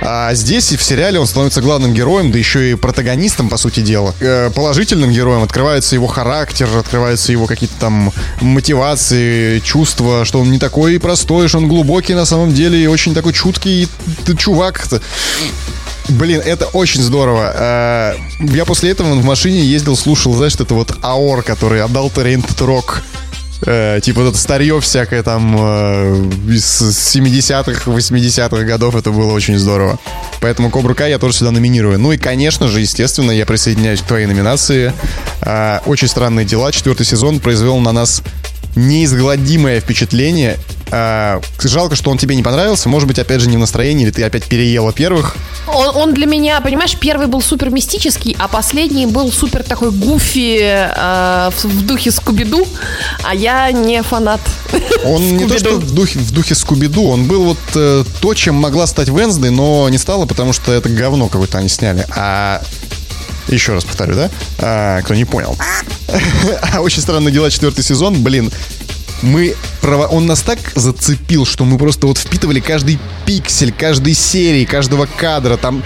А здесь и в сериале он становится главным героем, да еще и протагонистом, по сути дела. Э, положительным героем открывается его характер, открываются его какие-то там мотивации, чувства, что он не такой простой, что он глубокий на самом деле и очень такой чуткий чувак. Блин, это очень здорово. Э, я после этого в машине ездил, слушал, знаешь, это вот Аор, который отдал Торрент Рок. Э, типа вот это старье всякое там э, из 70-х, 80-х годов, это было очень здорово. Поэтому Кобра Кай я тоже сюда номинирую. Ну и, конечно же, естественно, я присоединяюсь к твоей номинации. Э, очень странные дела. Четвертый сезон произвел на нас неизгладимое впечатление. А, жалко, что он тебе не понравился. Может быть, опять же, не в настроении, или ты опять переела первых. Он, он для меня, понимаешь, первый был супер мистический, а последний был супер такой гуфи э, в, в духе Скуби-Ду, а я не фанат. Он не то, что в духе, в духе Скуби-Ду, он был вот э, то, чем могла стать Венсдей, но не стала, потому что это говно какое-то они сняли. А еще раз повторю, да? А, кто не понял. Очень странные дела, четвертый сезон. Блин, мы он нас так зацепил, что мы просто вот впитывали каждый пиксель, каждой серии, каждого кадра. Там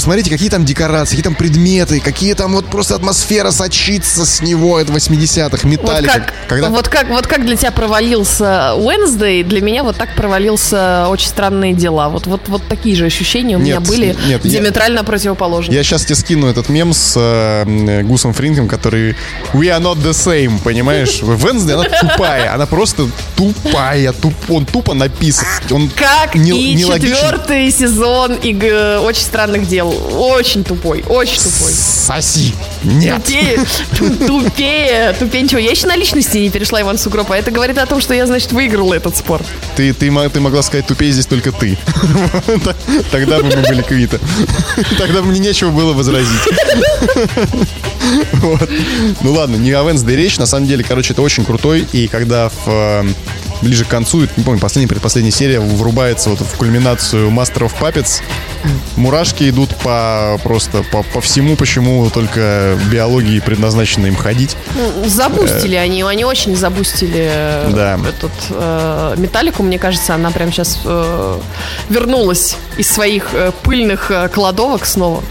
посмотрите, какие там декорации, какие там предметы, какие там вот просто атмосфера сочится с него, это 80-х, металлика. Вот как, когда... вот, как, вот как для тебя провалился Wednesday, для меня вот так провалился очень странные дела. Вот, вот, вот такие же ощущения у нет, меня были нет, диаметрально я, противоположные. Я сейчас тебе скину этот мем с э, Гусом Фринком, который We are not the same, понимаешь? Wednesday, она тупая, она просто тупая, туп, он тупо написан. Он как не, и четвертый сезон и, очень странных дел. Очень тупой, очень тупой. Соси. Нет. Тупее, тупее, тупее ничего. Я еще на личности не перешла, Иван Сугроб, а это говорит о том, что я, значит, выиграла этот спор. Ты, ты, ты могла сказать, тупее здесь только ты. Тогда бы мы были квиты. Тогда бы мне нечего было возразить. Вот. Ну ладно, не о Венсдей речь. На самом деле, короче, это очень крутой. И когда в э, ближе к концу, не помню, последняя, предпоследняя серия врубается вот в кульминацию Master of Puppets. Мурашки идут по просто по, по всему, почему только биологии предназначено им ходить. Ну, забустили э, они, они очень забустили э, да. этот э, металлику, мне кажется, она прямо сейчас э, вернулась из своих э, пыльных э, кладовок снова.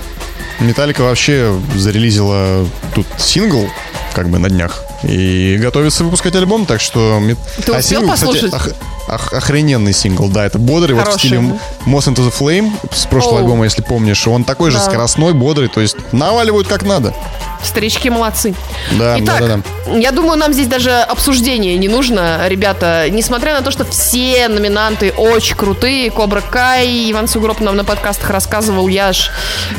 Металлика вообще зарелизила тут сингл, как бы на днях. И готовится выпускать альбом, так что... Ты а сингл, послушать? кстати, ох, охрененный сингл, да, это бодрый, Хороший. вот в стиле Moss Into the Flame с прошлого Оу. альбома, если помнишь. Он такой да. же скоростной, бодрый, то есть наваливают как надо. Старички молодцы. Да, Итак, да, да, да. я думаю, нам здесь даже обсуждение не нужно, ребята. Несмотря на то, что все номинанты очень крутые, Кобра Кай, Иван Сугроб нам на подкастах рассказывал, я аж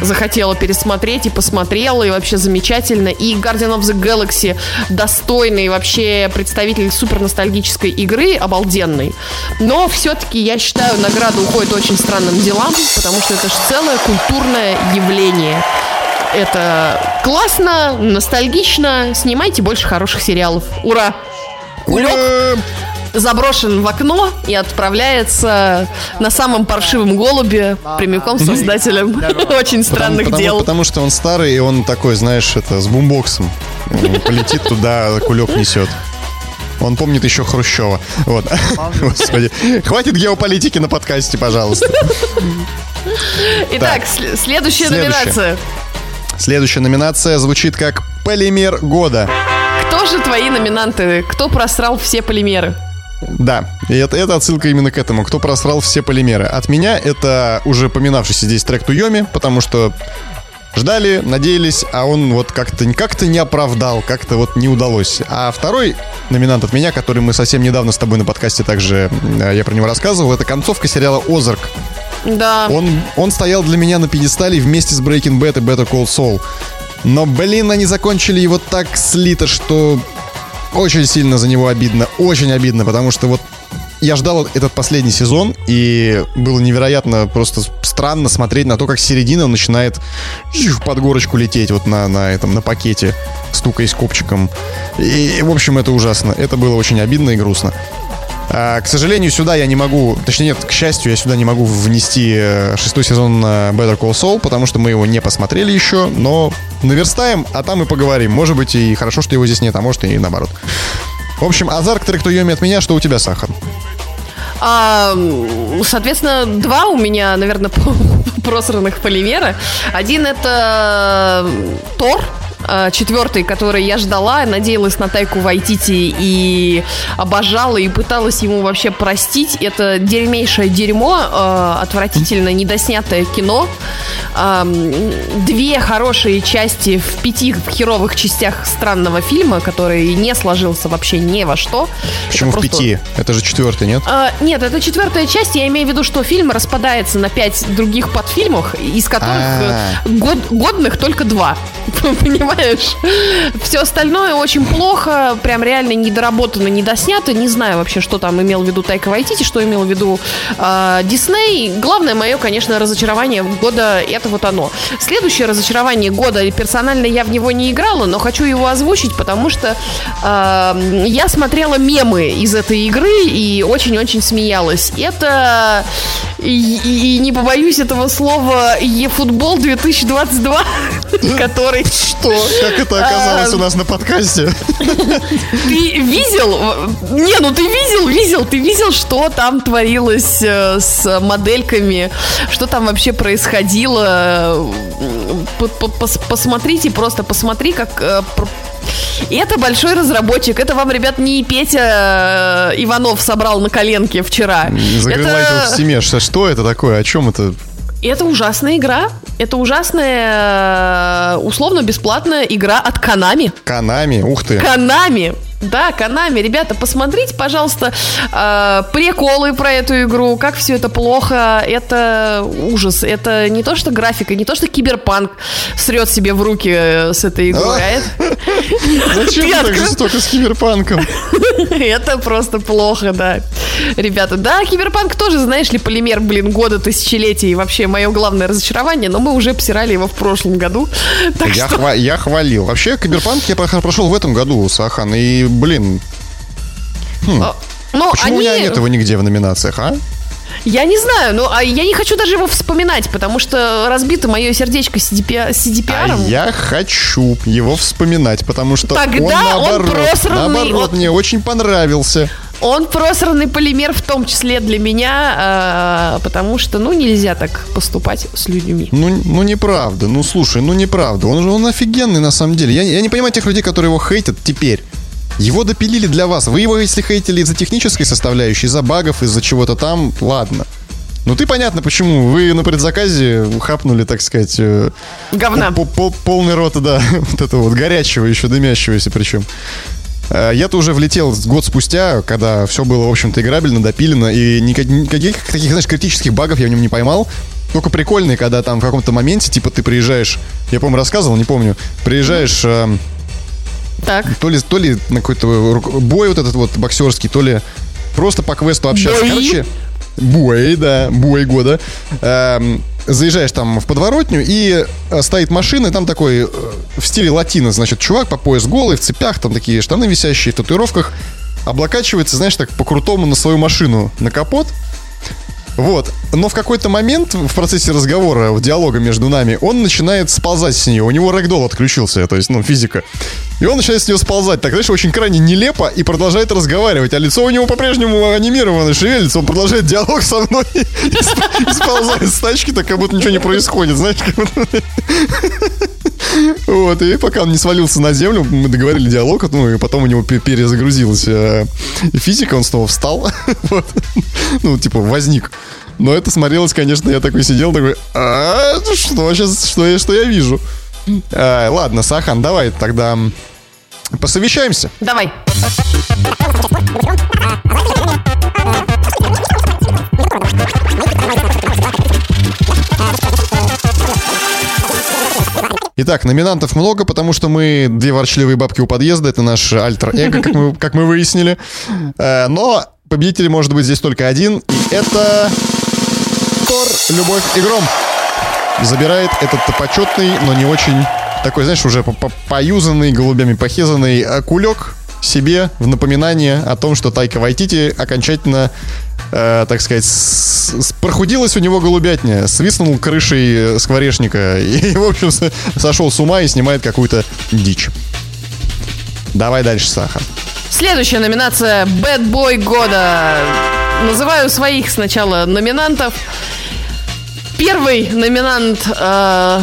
захотела пересмотреть и посмотрела, и вообще замечательно. И Guardian of the Galaxy достойный вообще представитель супер ностальгической игры, обалденный. Но все-таки я считаю, награда уходит очень странным делам, потому что это же целое культурное явление. Это классно, ностальгично. Снимайте больше хороших сериалов. Ура! Кулек заброшен в окно и отправляется на самом паршивом голубе прямиком с создателем очень странных потому, дел. Потому, потому что он старый, и он такой, знаешь, это с бумбоксом. Полетит туда, кулек несет. Он помнит еще Хрущева. Вот. Господи. Хватит геополитики на подкасте, пожалуйста. Итак, следующая номинация. Следующая номинация звучит как «Полимер года». Кто же твои номинанты? Кто просрал все полимеры? Да, и это, это отсылка именно к этому. Кто просрал все полимеры? От меня это уже поминавшийся здесь трек Туйоми, потому что ждали, надеялись, а он вот как-то как не оправдал, как-то вот не удалось. А второй номинант от меня, который мы совсем недавно с тобой на подкасте также, э, я про него рассказывал, это концовка сериала «Озарк». Да. Он, он стоял для меня на пьедестале вместе с Breaking Bad и Better Call Saul. Но, блин, они закончили его так слито, что очень сильно за него обидно. Очень обидно, потому что вот я ждал этот последний сезон, и было невероятно просто странно смотреть на то, как середина начинает под горочку лететь вот на, на этом, на пакете, стукаясь копчиком. И, в общем, это ужасно. Это было очень обидно и грустно. А, к сожалению, сюда я не могу, точнее нет, к счастью, я сюда не могу внести э, шестой сезон Better Call Saul, потому что мы его не посмотрели еще, но наверстаем, а там и поговорим. Может быть, и хорошо, что его здесь нет, а может и наоборот. В общем, Азарк трек Туйоми от меня, что у тебя, Сахар? А, соответственно, два у меня, наверное, просранных полимера. Один это Тор, четвертый, который я ждала, надеялась на Тайку Вайтити и обожала, и пыталась ему вообще простить. Это дерьмейшее дерьмо, э, отвратительно недоснятое кино. Э, две хорошие части в пяти херовых частях странного фильма, который не сложился вообще ни во что. Почему просто... в пяти? Это же четвертый, нет? А, нет, это четвертая часть. Я имею в виду, что фильм распадается на пять других подфильмов, из которых А-а-а. год, годных только два. Понимаешь? Понимаешь? Все остальное очень плохо, прям реально недоработано, недоснято. Не знаю вообще, что там имел в виду Тайка Вайтити, что имел в виду Дисней. Главное мое, конечно, разочарование года, это вот оно. Следующее разочарование года, персонально я в него не играла, но хочу его озвучить, потому что э, я смотрела мемы из этой игры и очень-очень смеялась. Это, и, и, и не побоюсь этого слова, eFootball 2022, который... Что? Как это оказалось А, у нас на подкасте? Ты видел? Не, ну ты видел, видел, ты видел, что там творилось э, с модельками, что там вообще происходило. Посмотрите, просто посмотри, как... э, И это большой разработчик. Это вам, ребят, не Петя э, Иванов собрал на коленке вчера. Загринлайтил в Это, Стиме. Что- Что это такое? О чем это? Это ужасная игра. Это ужасная, э, условно-бесплатная игра от Konami. Канами. Ух ты. Канами. Да, Канами. Ребята, посмотрите, пожалуйста, э, приколы про эту игру, как все это плохо. Это ужас. Это не то, что графика, не то, что киберпанк срет себе в руки э, с этой игрой. а это- Зачем Ты так жестоко с киберпанком? Это просто плохо, да. Ребята, да, Киберпанк тоже, знаешь ли, полимер, блин, года, тысячелетия и вообще мое главное разочарование, но мы уже обсирали его в прошлом году. Я, хвалил. Вообще, киберпанк я прошел в этом году, Сахан. И, блин, а, Ну, почему у они... меня нет его нигде в номинациях, а? Я не знаю, ну, а я не хочу даже его вспоминать, потому что разбито мое сердечко А CDPR. я хочу его вспоминать, потому что Тогда он он наоборот, просранный, наоборот, он- мне очень понравился. Он просранный полимер в том числе для меня, а, потому что, ну, нельзя так поступать с людьми. Ну, ну неправда, ну слушай, ну неправда. Он же он офигенный на самом деле. Я, я не понимаю тех людей, которые его хейтят теперь. Его допилили для вас. Вы его, если хейтили из-за технической составляющей, из-за багов, из-за чего-то там, ладно. Ну ты понятно, почему. Вы на предзаказе хапнули, так сказать, э, Говна. по- по- полный рот, да, вот этого вот горячего, еще дымящегося причем. Э, Я-то уже влетел год спустя, когда все было, в общем-то, играбельно, допилено, и никак- никаких таких, знаешь, критических багов я в нем не поймал. Только прикольный, когда там в каком-то моменте, типа, ты приезжаешь, я, по-моему, рассказывал, не помню, приезжаешь эм, Так. то ли, то ли на какой-то бой вот этот вот боксерский, то ли просто по квесту общаться. Бои? Короче, бой, да, бой года. Эм, заезжаешь там в подворотню, и э, стоит машина, и там такой э, в стиле латино, значит, чувак по пояс голый, в цепях, там такие штаны висящие, в татуировках, облокачивается, знаешь, так по-крутому на свою машину, на капот, вот. Но в какой-то момент в процессе разговора, в диалога между нами, он начинает сползать с нее. У него рэгдол отключился, то есть, ну, физика. И он начинает с нее сползать. Так, знаешь, очень крайне нелепо и продолжает разговаривать. А лицо у него по-прежнему анимировано, шевелится. Он продолжает диалог со мной и сп- и сползает с тачки, так как будто ничего не происходит, знаешь. как будто- Вот, и пока он не свалился на землю, мы договорили диалог, ну, и потом у него пе- перезагрузилась э, физика, он снова встал, вот. ну, типа, возник. Но это смотрелось, конечно, я такой сидел, такой, а, что сейчас, что я, что я вижу? А, ладно, Сахан, давай тогда посовещаемся. Давай. Итак, номинантов много, потому что мы две ворчливые бабки у подъезда. Это наш альтер-эго, как мы, как мы выяснили. Э, Но победитель может быть здесь только один. И это... Тор, Любовь и Гром. Забирает этот почетный, но не очень такой, знаешь, уже по- по- поюзанный, голубями похизанный э, кулек себе в напоминание о том, что Тайка Вайтити окончательно, э, так сказать, с- с- прохудилась у него голубятня, свистнул крышей скворечника и, в общем, сошел с ума и снимает какую-то дичь. Давай дальше, Саха. Следующая номинация Boy года. Называю своих сначала номинантов. Первый номинант э,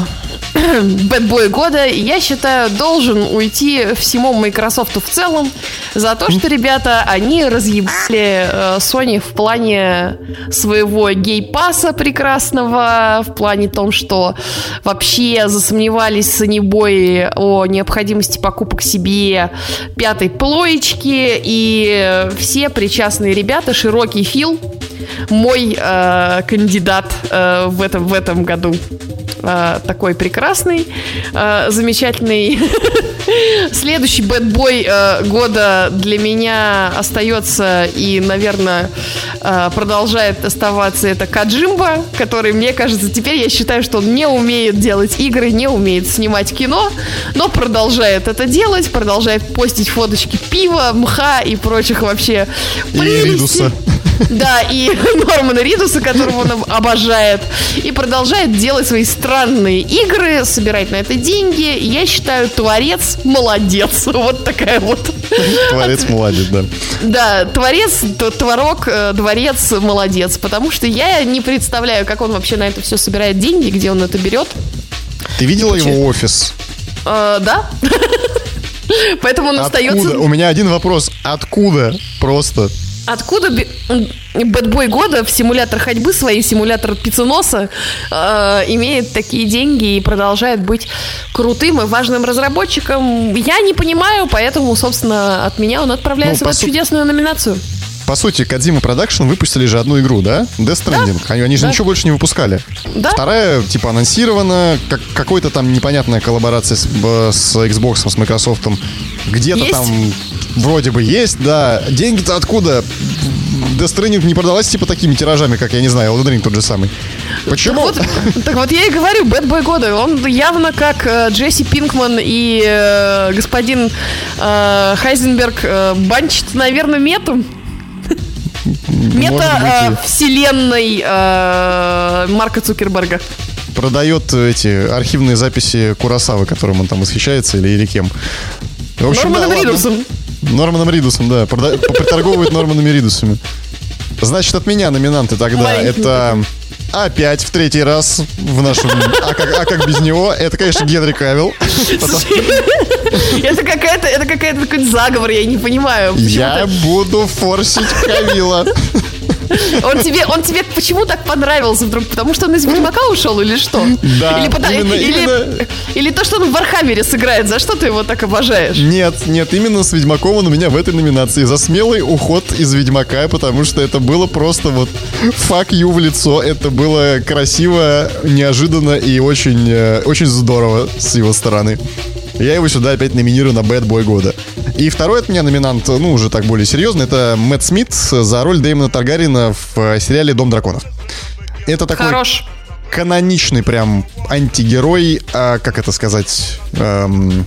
Boy года, я считаю, должен уйти всему Microsoft в целом за то, что, ребята, они разъебали э, Sony в плане своего гей-паса прекрасного, в плане том, что вообще засомневались санибои о необходимости покупок себе пятой плоечки, и все причастные ребята, широкий Фил, мой э, кандидат э, в, этом, в этом году. Э, такой прекрасный, э, замечательный. Следующий бэтбой э, года для меня остается и, наверное, э, продолжает оставаться это Каджимба, который, мне кажется, теперь я считаю, что он не умеет делать игры, не умеет снимать кино, но продолжает это делать, продолжает постить фоточки пива, мха и прочих вообще прелестей. Да, и Нормана Ридуса, которого он обожает. И продолжает делать свои странные игры, собирать на это деньги. Я считаю, творец молодец. Вот такая вот. Творец молодец, да. Да, творец, творог, э, дворец молодец. Потому что я не представляю, как он вообще на это все собирает деньги, где он это берет. Ты видела его офис? Э, да. Поэтому он Откуда? остается... У меня один вопрос. Откуда? Просто. Откуда bad boy года в симулятор ходьбы, симулятор пиццаноса, э, имеет такие деньги и продолжает быть крутым и важным разработчиком? Я не понимаю, поэтому, собственно, от меня он отправляется Ну, в эту су- чудесную номинацию. По сути, Kojima Productions выпустили же одну игру, да? Death Stranding. Они, они же Да. ничего больше не выпускали. Да. Вторая, типа, анонсирована, как какой-то там непонятная коллаборация с, с Xbox, с Microsoft. Где-то Есть? там вроде бы есть, да. Деньги-то откуда? Death Stranding не продалась, типа, такими тиражами, как, я не знаю, Elden Ring тот же самый. Почему? Так вот, так вот я и говорю, бэтбой года. Он явно как э, Джесси Пинкман и э, господин э, Хайзенберг э, банчит, наверное, мету. Мета Может э, э, Марка Цукерберга. продает эти архивные записи Курасавы, которым он там восхищается, или, или кем. В общем, да, Норманом ладно. Ридусом. Норманом Ридусом, да. прода- Приторговывает Норманами Ридусами. Значит, от меня номинанты тогда. Маленький Это опять в третий раз в нашем... А как, а как без него? Это, конечно, Генри Кавилл. Это какая-то, это какая-то какой-то заговор, я не понимаю. Я буду форсить Кавилла. Он тебе, он тебе почему так понравился вдруг? Потому что он из Ведьмака ушел или что? Да, или, именно- или, именно. или то, что он в Вархаммере сыграет. За что ты его так обожаешь? Нет, нет, именно с Ведьмаком он у меня в этой номинации. За смелый уход из Ведьмака, потому что это было просто вот fuck you в лицо. Это было красиво, неожиданно и очень, э, очень здорово с его стороны. Я его сюда опять номинирую на Bad Boy года. И второй от меня номинант, ну, уже так более серьезный, это Мэтт Смит за роль Дэймона Таргариена в э, сериале «Дом драконов». Это такой Хорош. каноничный прям антигерой, а, как это сказать, эм,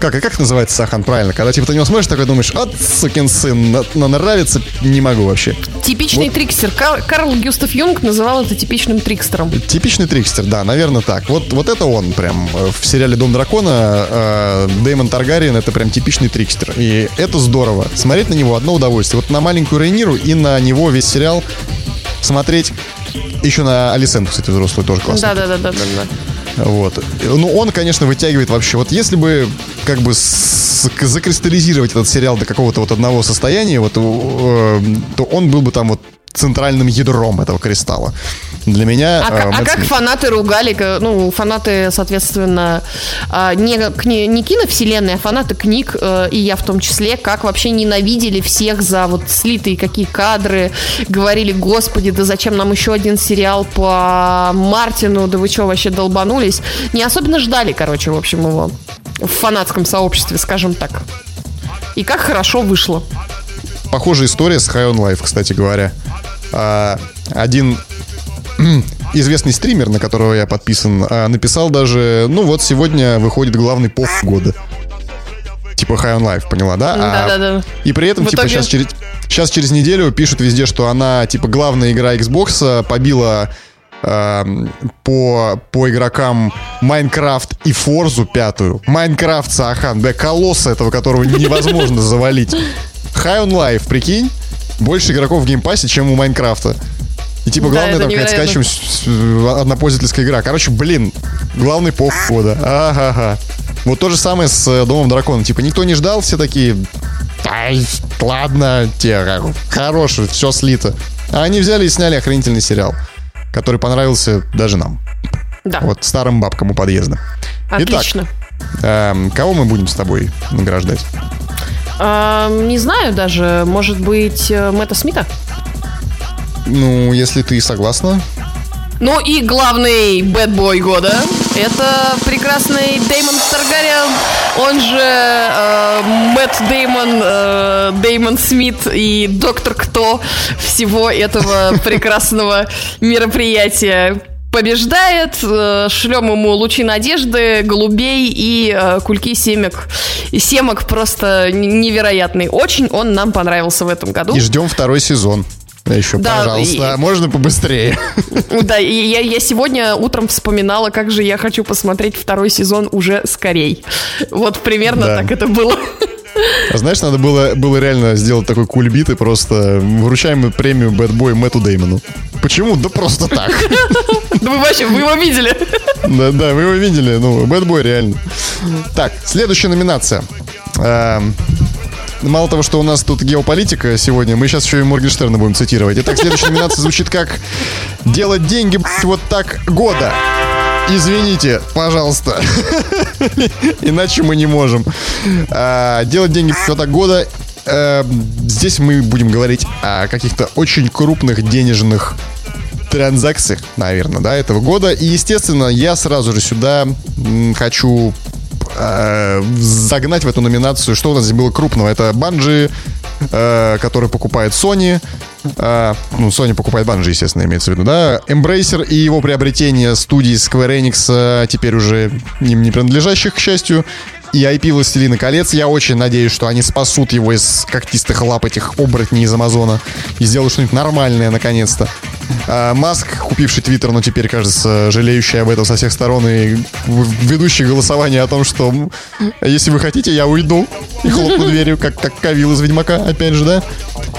как, как называется Сахан правильно? Когда типа ты него смотришь, такой думаешь, от сукин сын, на- на- нравится, не могу вообще. Типичный трикстер. Кар- Карл Гюстав Юнг называл это типичным трикстером. Типичный трикстер, да, наверное так. Вот, вот это он прям э, в сериале «Дом дракона» э, Дэймон Таргариен это прям типичный трикстер. И это здорово. Смотреть на него одно удовольствие. Вот на маленькую Рейниру и на него весь сериал смотреть. Еще на Алисенту, кстати, взрослую тоже классно. Да, да, да, да, да. Вот. Ну, он, конечно, вытягивает вообще. Вот если бы как бы закристаллизировать этот сериал до какого-то вот одного состояния, вот, э, то он был бы там вот центральным ядром этого кристалла. Для меня... А, э, а как фанаты ругали, ну, фанаты, соответственно, а, не, не киновселенной, а фанаты книг, э, и я в том числе, как вообще ненавидели всех за вот слитые какие кадры, говорили, господи, да зачем нам еще один сериал по Мартину, да вы что, вообще долбанулись? Не особенно ждали, короче, в общем, его в фанатском сообществе, скажем так. И как хорошо вышло. Похожая история с High on Life, кстати говоря. А, один известный стример, на которого я подписан, а, написал даже, ну вот сегодня выходит главный поф года. Типа High on Life, поняла, да? А Да-да-да. И при этом, В типа, итоге- сейчас через, сейчас через неделю пишут везде, что она, типа, главная игра Xbox а, побила по, по игрокам Майнкрафт и Форзу пятую. Майнкрафт, Сахан, да, колосса этого, которого невозможно завалить. High on Life, прикинь, больше игроков в Game Pass'е, чем у Майнкрафта. И типа Да, главное там какая-то скачиваем однопользовательская игра. Короче, блин, главный поп года. Ага-га. Вот то же самое с э, Домом Дракона. Типа никто не ждал, все такие... Ай, ладно, те, хороший, все слито. А они взяли и сняли охренительный сериал, который понравился даже нам. Да, Вот старым бабкам у подъезда. отлично. Эм, кого мы будем с тобой награждать? А, не знаю даже, может быть, э, Мэтта Смита? Ну, если ты согласна. Ну и главный бэтбой года это прекрасный Деймон Таргариен, он же э, Мэтт Деймон, э, Деймон Смит и доктор Кто всего этого прекрасного мероприятия побеждает, э, шлем ему лучи надежды, голубей и э, кульки семек. И семок просто невероятный. Очень он нам понравился в этом году. И ждем второй сезон. Еще, Да, пожалуйста, и- можно побыстрее? Да, и я, я сегодня утром вспоминала, как же я хочу посмотреть второй сезон уже скорей. Вот примерно Да. так это было. А знаешь, надо было, было реально сделать такой кульбит и просто вручаем премию Bad Boy Мэтту Деймону. Почему? Да просто так. Да вы вообще, вы его видели? Да, да, вы его видели, ну, Boy реально. Так, следующая номинация. Эм, Мало того, что у нас тут геополитика сегодня, мы сейчас еще и Моргенштерна будем цитировать. Итак, следующая номинация звучит как «Делать деньги, вот так года». Извините, пожалуйста. Иначе мы не можем. А, Делать деньги так года. Э, Здесь мы будем говорить о каких-то очень крупных денежных транзакциях, наверное, да, этого года. И, естественно, я сразу же сюда хочу э, загнать в эту номинацию, что у нас здесь было крупного. Это Банжи, э, который покупает Sony. Э, ну, Sony покупает Банжи, естественно, имеется в виду, да. Embracer и его приобретение студии Square Enix, э, теперь уже им не принадлежащих, к счастью. И IP «Властелина колец». Я очень надеюсь, что они спасут его из когтистых лап этих оборотней из Амазона и сделают что-нибудь нормальное, наконец-то. А, Маск, купивший Твиттер, но теперь, кажется, жалеющий об этом со всех сторон и ведущий голосование о том, что если вы хотите, я уйду и хлопну дверью, как, как Кавил из Ведьмака, опять же, да?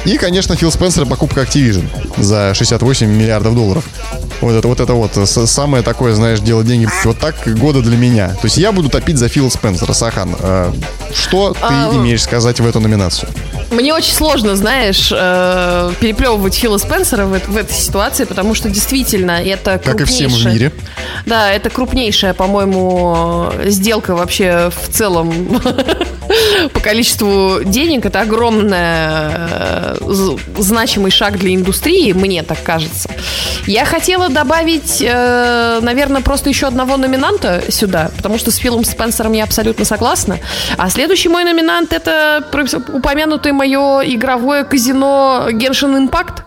И, конечно, Фил Спенсер покупка Activision за 68 миллиардов долларов. Вот это вот, это вот самое такое, знаешь, делать деньги вот так года для меня. То есть я буду топить за Фила Спенсера, Сахан. э, Что ты А, имеешь сказать в эту номинацию? Мне очень сложно, знаешь, э, переплевывать Фила Спенсера в, в этой ситуации, потому что действительно это Как и всем в крупнейшая- мире. Да, это крупнейшая, по-моему, сделка вообще в целом по количеству денег. Это огромный значимый шаг для индустрии, мне так кажется. Я хотела добавить, э, наверное, просто еще одного номинанта сюда, потому что с Филом Спенсером я абсолютно согласна. А следующий мой номинант это упомянутое мое игровое казино Genshin Impact,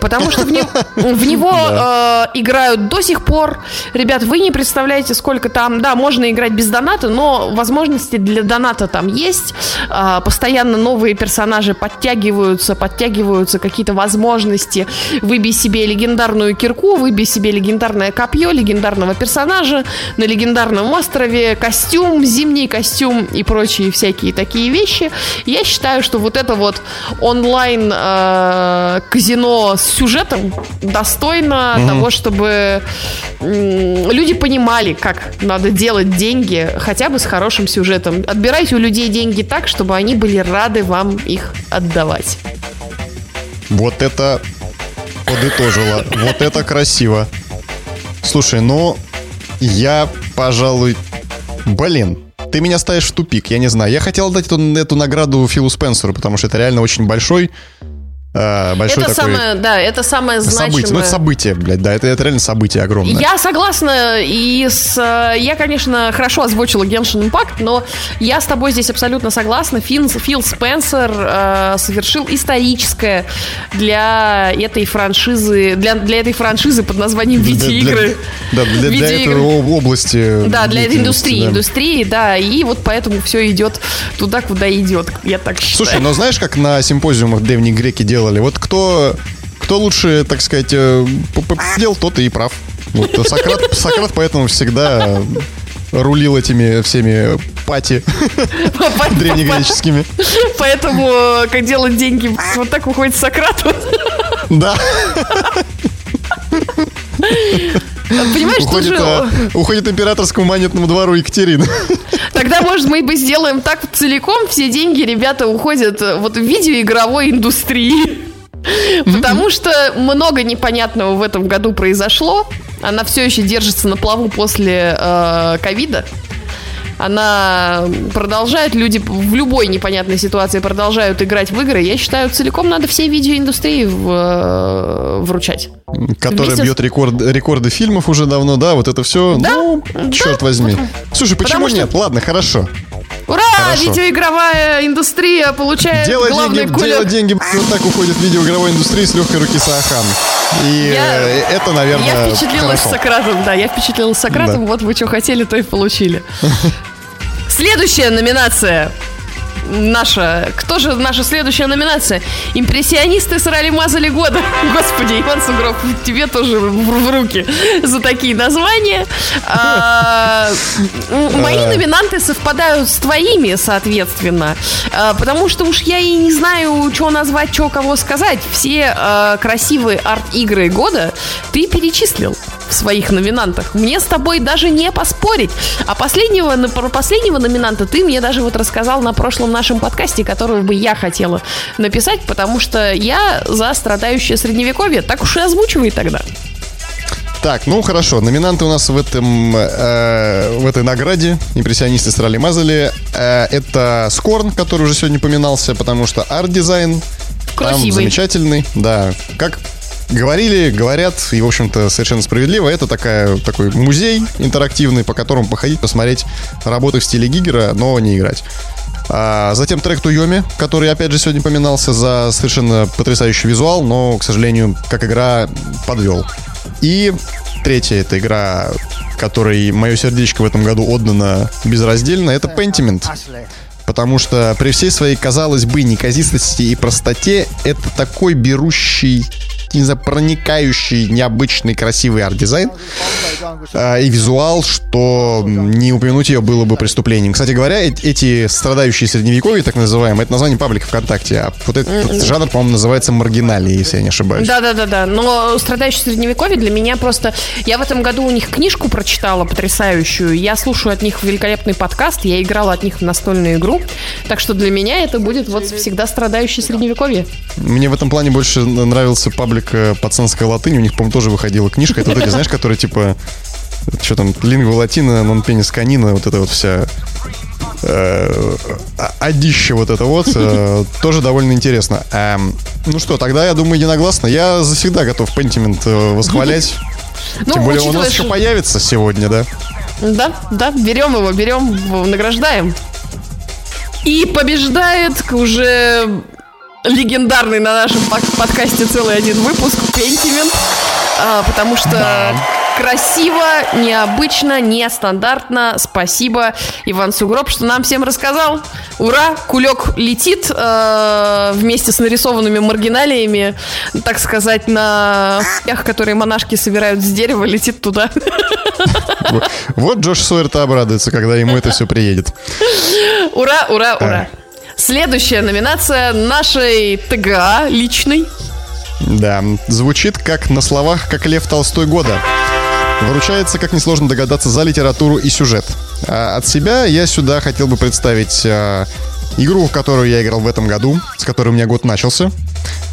потому что в, не- в него э, играют до сих пор. Ребят, вы не представляете, сколько там... Да, можно играть без доната, но возможности для доната там есть. А, постоянно новые персонажи подтягиваются, подтягиваются какие-то возможности. Выбей себе легендарную кирку, выбей себе легендарное копье, легендарного персонажа на легендарном острове, костюм, зимний костюм и прочие всякие такие вещи. Я считаю, что вот это вот онлайн э, казино с сюжетом достойно того, чтобы м, люди понимали, как надо делать деньги, хотя бы с хорошим сюжетом. Отбирайте у людей деньги так, чтобы они были рады вам их отдавать. Вот это подытожила. Вот это красиво. Слушай, ну, я, пожалуй... Блин, ты меня ставишь в тупик, я не знаю. Я хотел дать эту, эту награду Филу Спенсеру, потому что это реально очень большой... э, большой это такой самое, да, это самое событие. Ну, значимое. это событие, блядь, да, это, это реально событие огромное. Я согласна, и с, э, я, конечно, хорошо озвучила Genshin Impact, но я с тобой здесь абсолютно согласна. Фин, Фил Спенсер э, совершил историческое для этой франшизы, для, для этой франшизы под названием Для- для- видеоигры. Да, для, для Видеоигры. этой об- области. Да, для этой индустрии, да. индустрии, да, и вот поэтому все идет туда, куда идет, я так считаю. Слушай, ну знаешь, как на симпозиумах древние греки делали? Вот кто, кто лучше, так сказать, э, делал, тот и прав. Вот, Сократ, Сократ поэтому всегда рулил этими всеми пати древнегреческими. Поэтому, э, как делать деньги, вот так уходит Сократу. Да, Понимаешь, уходит, э, уходит императорскому монетному двору Екатерины. Тогда, может, мы бы сделаем так целиком, все деньги, ребята, уходят э, вот в видеоигровой индустрии. Потому что много непонятного в этом году произошло. Она все еще держится на плаву после э, ковида. Она продолжает, люди в любой непонятной ситуации продолжают играть в игры. Я считаю, целиком надо всей видеоиндустрии в- э, вручать. Которая Вместе с- бьет рекорд, рекорды фильмов уже давно, да, вот это все. Да, ну, да. черт возьми. Слушай, почему Потому что- нет? Ладно, хорошо. Ура! Хорошо. Видеоигровая индустрия получает Делать главный деньги, кулек. делать деньги, вот так уходит видеоигровой индустрии с легкой руки Саахан. И Я- это, наверное, Я впечатлилась хорошо. Сократом, да, я впечатлилась Сократом, Да. вот вы что хотели, то и получили. Следующая номинация. наша, кто же наша следующая номинация? Импрессионисты срали мазали года. Господи, Иван Сугров, тебе тоже в, руки за такие названия. А, мои номинанты совпадают с твоими, соответственно. А, потому что уж я и не знаю, что назвать, что кого сказать. Все а, красивые арт-игры года ты перечислил в своих номинантах. Мне с тобой даже не поспорить. А последнего, про последнего номинанта ты мне даже вот рассказал на прошлом нашем подкасте, который бы я хотела написать, потому что я за страдающее средневековье. Так уж и озвучивай тогда. Так, ну хорошо. Номинанты у нас в этом э, в этой награде импрессионисты срали мазали. Э, это Scorn, который уже сегодня упоминался, потому что арт-дизайн там замечательный. Да, как говорили, говорят, и, в общем-то, совершенно справедливо, это такая, такой музей интерактивный, по которому походить, посмотреть работы в стиле Гигера, но не играть. А затем трек Туйоми, который, опять же, сегодня поминался за совершенно потрясающий визуал, но, к сожалению, как игра подвел. И третья это игра, которой мое сердечко в этом году отдано безраздельно, это Pentiment. Потому что при всей своей, казалось бы, неказистости и простоте, это такой берущий не знаю, проникающий, необычный, красивый арт-дизайн э, и визуал, что не упомянуть ее было бы преступлением. Кстати говоря, эти страдающие средневековье, так называемые, это название паблика ВКонтакте, а вот этот жанр, по-моему, называется маргиналии, если я не ошибаюсь. Да-да-да-да, но страдающие средневековье для меня просто... Я в этом году у них книжку прочитала потрясающую, я слушаю от них великолепный подкаст, я играла от них в настольную игру, так что для меня это будет вот всегда страдающее средневековье. Мне в этом плане больше нравился паблик как пацанская латынь, у них, по-моему, тоже выходила книжка. Это вот эти, знаешь, которые типа что там, лингва латина, нон пенис канина, вот это вот вся э, одище вот это вот, э, тоже довольно интересно. Э, ну что, тогда я думаю единогласно. Я завсегда готов Pentiment э, восхвалять. Ну, Тем более у нас еще появится сегодня, да? Да, да, берем его, берем, награждаем. И побеждает уже легендарный на нашем подкасте целый один выпуск Пентимент, а, потому что да. красиво, необычно, нестандартно. Спасибо, Иван Сугроб, что нам всем рассказал. Ура! Кулек летит э, вместе с нарисованными маргиналиями, так сказать, на пях, которые монашки собирают с дерева, летит туда. Вот Джош Сойер-то обрадуется, когда ему это все приедет. Ура, ура, ура. Следующая номинация нашей ТГА личной. Да, звучит как на словах, как Лев Толстой года. Выручается, как несложно догадаться, за литературу и сюжет. А от себя я сюда хотел бы представить а, игру, в которую я играл в этом году, с которой у меня год начался.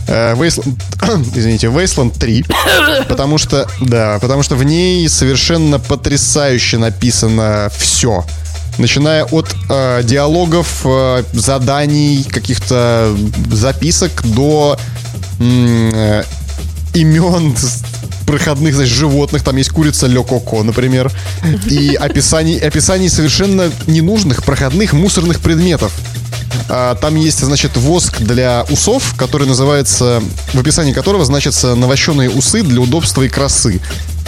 А, Wasteland, извините, Wasteland 3. Потому что, да, потому что в ней совершенно потрясающе написано все начиная от э, диалогов, э, заданий, каких-то записок до э, имен проходных значит, животных. Там есть курица Лёкоко, например. И описаний, описаний совершенно ненужных проходных мусорных предметов. А, там есть, значит, воск для усов, который называется, в описании которого значится навощенные усы для удобства и красы.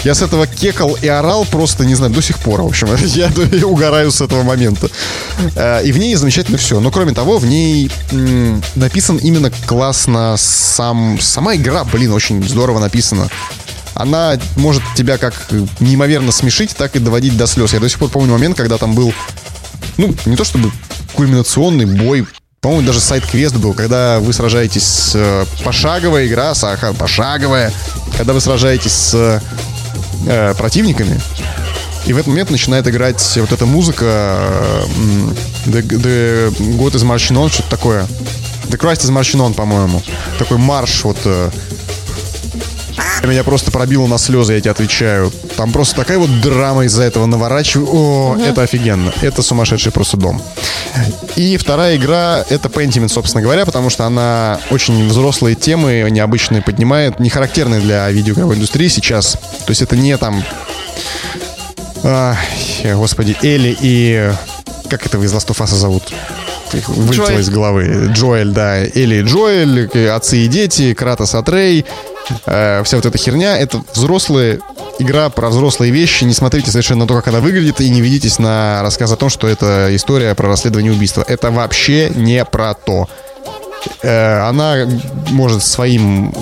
Я с этого кекал и орал просто, не знаю, до сих пор, в общем. Я, угораю с этого момента. Э, и в ней замечательно все. Но, кроме того, в ней написан именно классно сам, сама игра, блин, очень здорово написана. Она может тебя как неимоверно смешить, так и доводить до слез. Я до сих пор помню момент, когда там был, ну, не то чтобы кульминационный бой, по-моему, даже сайт-квест был, когда вы сражаетесь с э, пошаговая игра, сахар, пошаговая, когда вы сражаетесь с э, противниками. И в этот момент начинает играть вот эта музыка э, The, the God Marching On, что-то такое. The Christ is Marching On, по-моему. Такой марш вот... Меня просто пробило на слезы, я тебе отвечаю. Там просто такая вот драма из-за этого наворачиваю. О, угу. это офигенно. Это сумасшедший просто дом. И вторая игра — это Pentiment, собственно говоря, потому что она очень взрослые темы необычные поднимает, не характерные для видеоигровой индустрии сейчас. То есть это не там... А, господи, Элли и... Как это вы из Last of Us зовут? Вылетело из головы. Джоэль, да. Элли и Джоэль, отцы и дети, Кратос Атрей. Э, вся вот эта херня — это взрослые игра про взрослые вещи. Не смотрите совершенно на то, как она выглядит, и не ведитесь на рассказ о том, что это история про расследование убийства. Это вообще не про то. Э, она может своим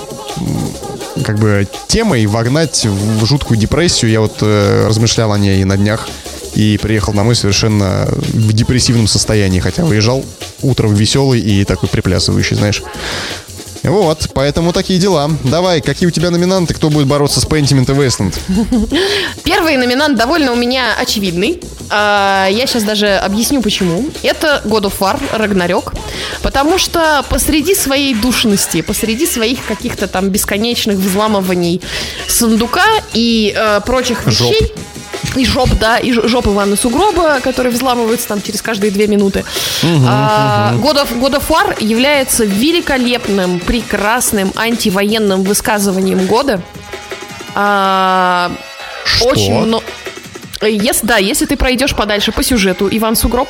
как бы темой вогнать в жуткую депрессию. Я вот э, размышлял о ней на днях и приехал домой совершенно в депрессивном состоянии, хотя выезжал утром веселый и такой приплясывающий, знаешь. Вот, поэтому такие дела. Давай, какие у тебя номинанты, кто будет бороться с Pentiment и Wasteland? Первый номинант довольно у меня очевидный. А, я сейчас даже объясню почему. Это God of War, Рагнарёк. Потому что посреди своей душности, посреди своих каких-то там бесконечных взламываний сундука и э, прочих вещей... Жоп и жоп, да, и жоп Ивана Сугроба, который взламывается там через каждые две минуты. Угу, а, угу. God, of, God of War является великолепным, прекрасным антивоенным высказыванием года. А, Что? Очень много если, да, если ты пройдешь подальше по сюжету Иван Сугроб,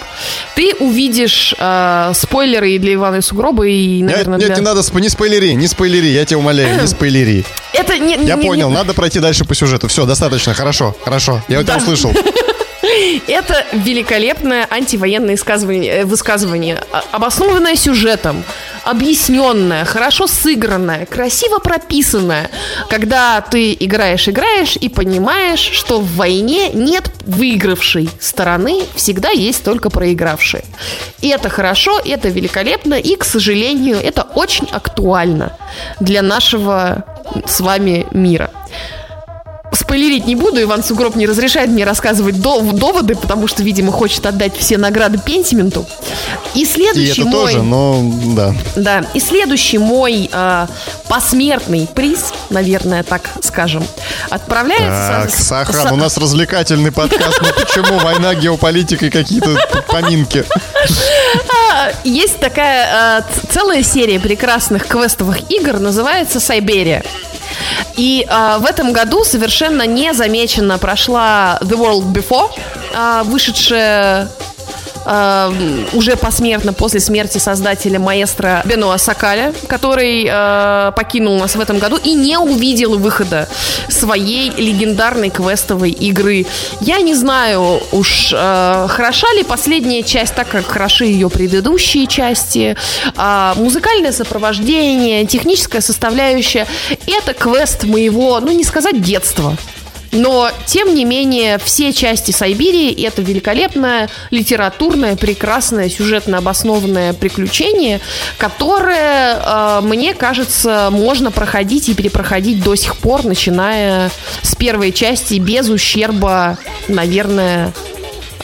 ты увидишь э, спойлеры для Ивана Сугроба и, наверное, нет, для... не надо, не спойлери, не спойлери, я тебя умоляю, не спойлери. Это не, Я не, понял, не... надо пройти дальше по сюжету. Все, достаточно, хорошо, хорошо. Я да. тебя услышал. Это великолепное антивоенное высказывание, высказывание, обоснованное сюжетом, объясненное, хорошо сыгранное, красиво прописанное, когда ты играешь, играешь и понимаешь, что в войне нет выигравшей стороны, всегда есть только проигравшие. И это хорошо, это великолепно, и, к сожалению, это очень актуально для нашего с вами мира спойлерить не буду, Иван Сугроб не разрешает мне рассказывать доводы, потому что, видимо, хочет отдать все награды Пентименту. И следующий и это мой... тоже, но да. Да, и следующий мой э, посмертный приз, наверное, так скажем, отправляется... Так, со... Сахан, со... у нас развлекательный подкаст, но почему война, геополитика и какие-то поминки? А, есть такая э, целая серия прекрасных квестовых игр, называется «Сайберия». И э, в этом году совершенно незамеченно прошла The World Before, э, вышедшая э, уже посмертно после смерти создателя маэстро Бенуа Сакаля, который э, покинул нас в этом году и не увидел выхода своей легендарной квестовой игры. Я не знаю уж, э, хороша ли последняя часть, так как хороши ее предыдущие части. Э, музыкальное сопровождение, техническая составляющая. Это квест моего, ну не сказать детства, но, тем не менее, все части Сайбирии — это великолепное, литературное, прекрасное, сюжетно обоснованное приключение, которое, э, мне кажется, можно проходить и перепроходить до сих пор, начиная с первой части, без ущерба, наверное,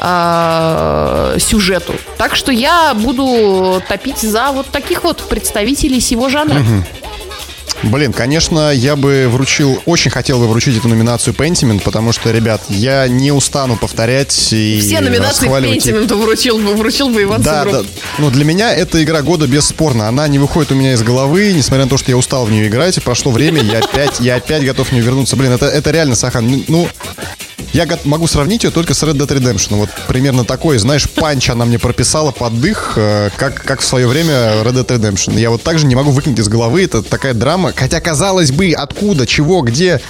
э, сюжету. Так что я буду топить за вот таких вот представителей сего жанра. Блин, конечно, я бы вручил, очень хотел бы вручить эту номинацию Pentiment, потому что, ребят, я не устану повторять и Все номинации Pentiment вручил бы, вручил бы Иван Да, да. Ну, для меня эта игра года бесспорно. Она не выходит у меня из головы, несмотря на то, что я устал в нее играть, и прошло время, я опять, я опять готов в нее вернуться. Блин, это, это реально, Сахан, ну, я могу сравнить ее только с Red Dead Redemption. Вот примерно такой, знаешь, панч она мне прописала под дых, э, как, как в свое время Red Dead Redemption. Я вот также не могу выкинуть из головы. Это такая драма. Хотя, казалось бы, откуда, чего, где.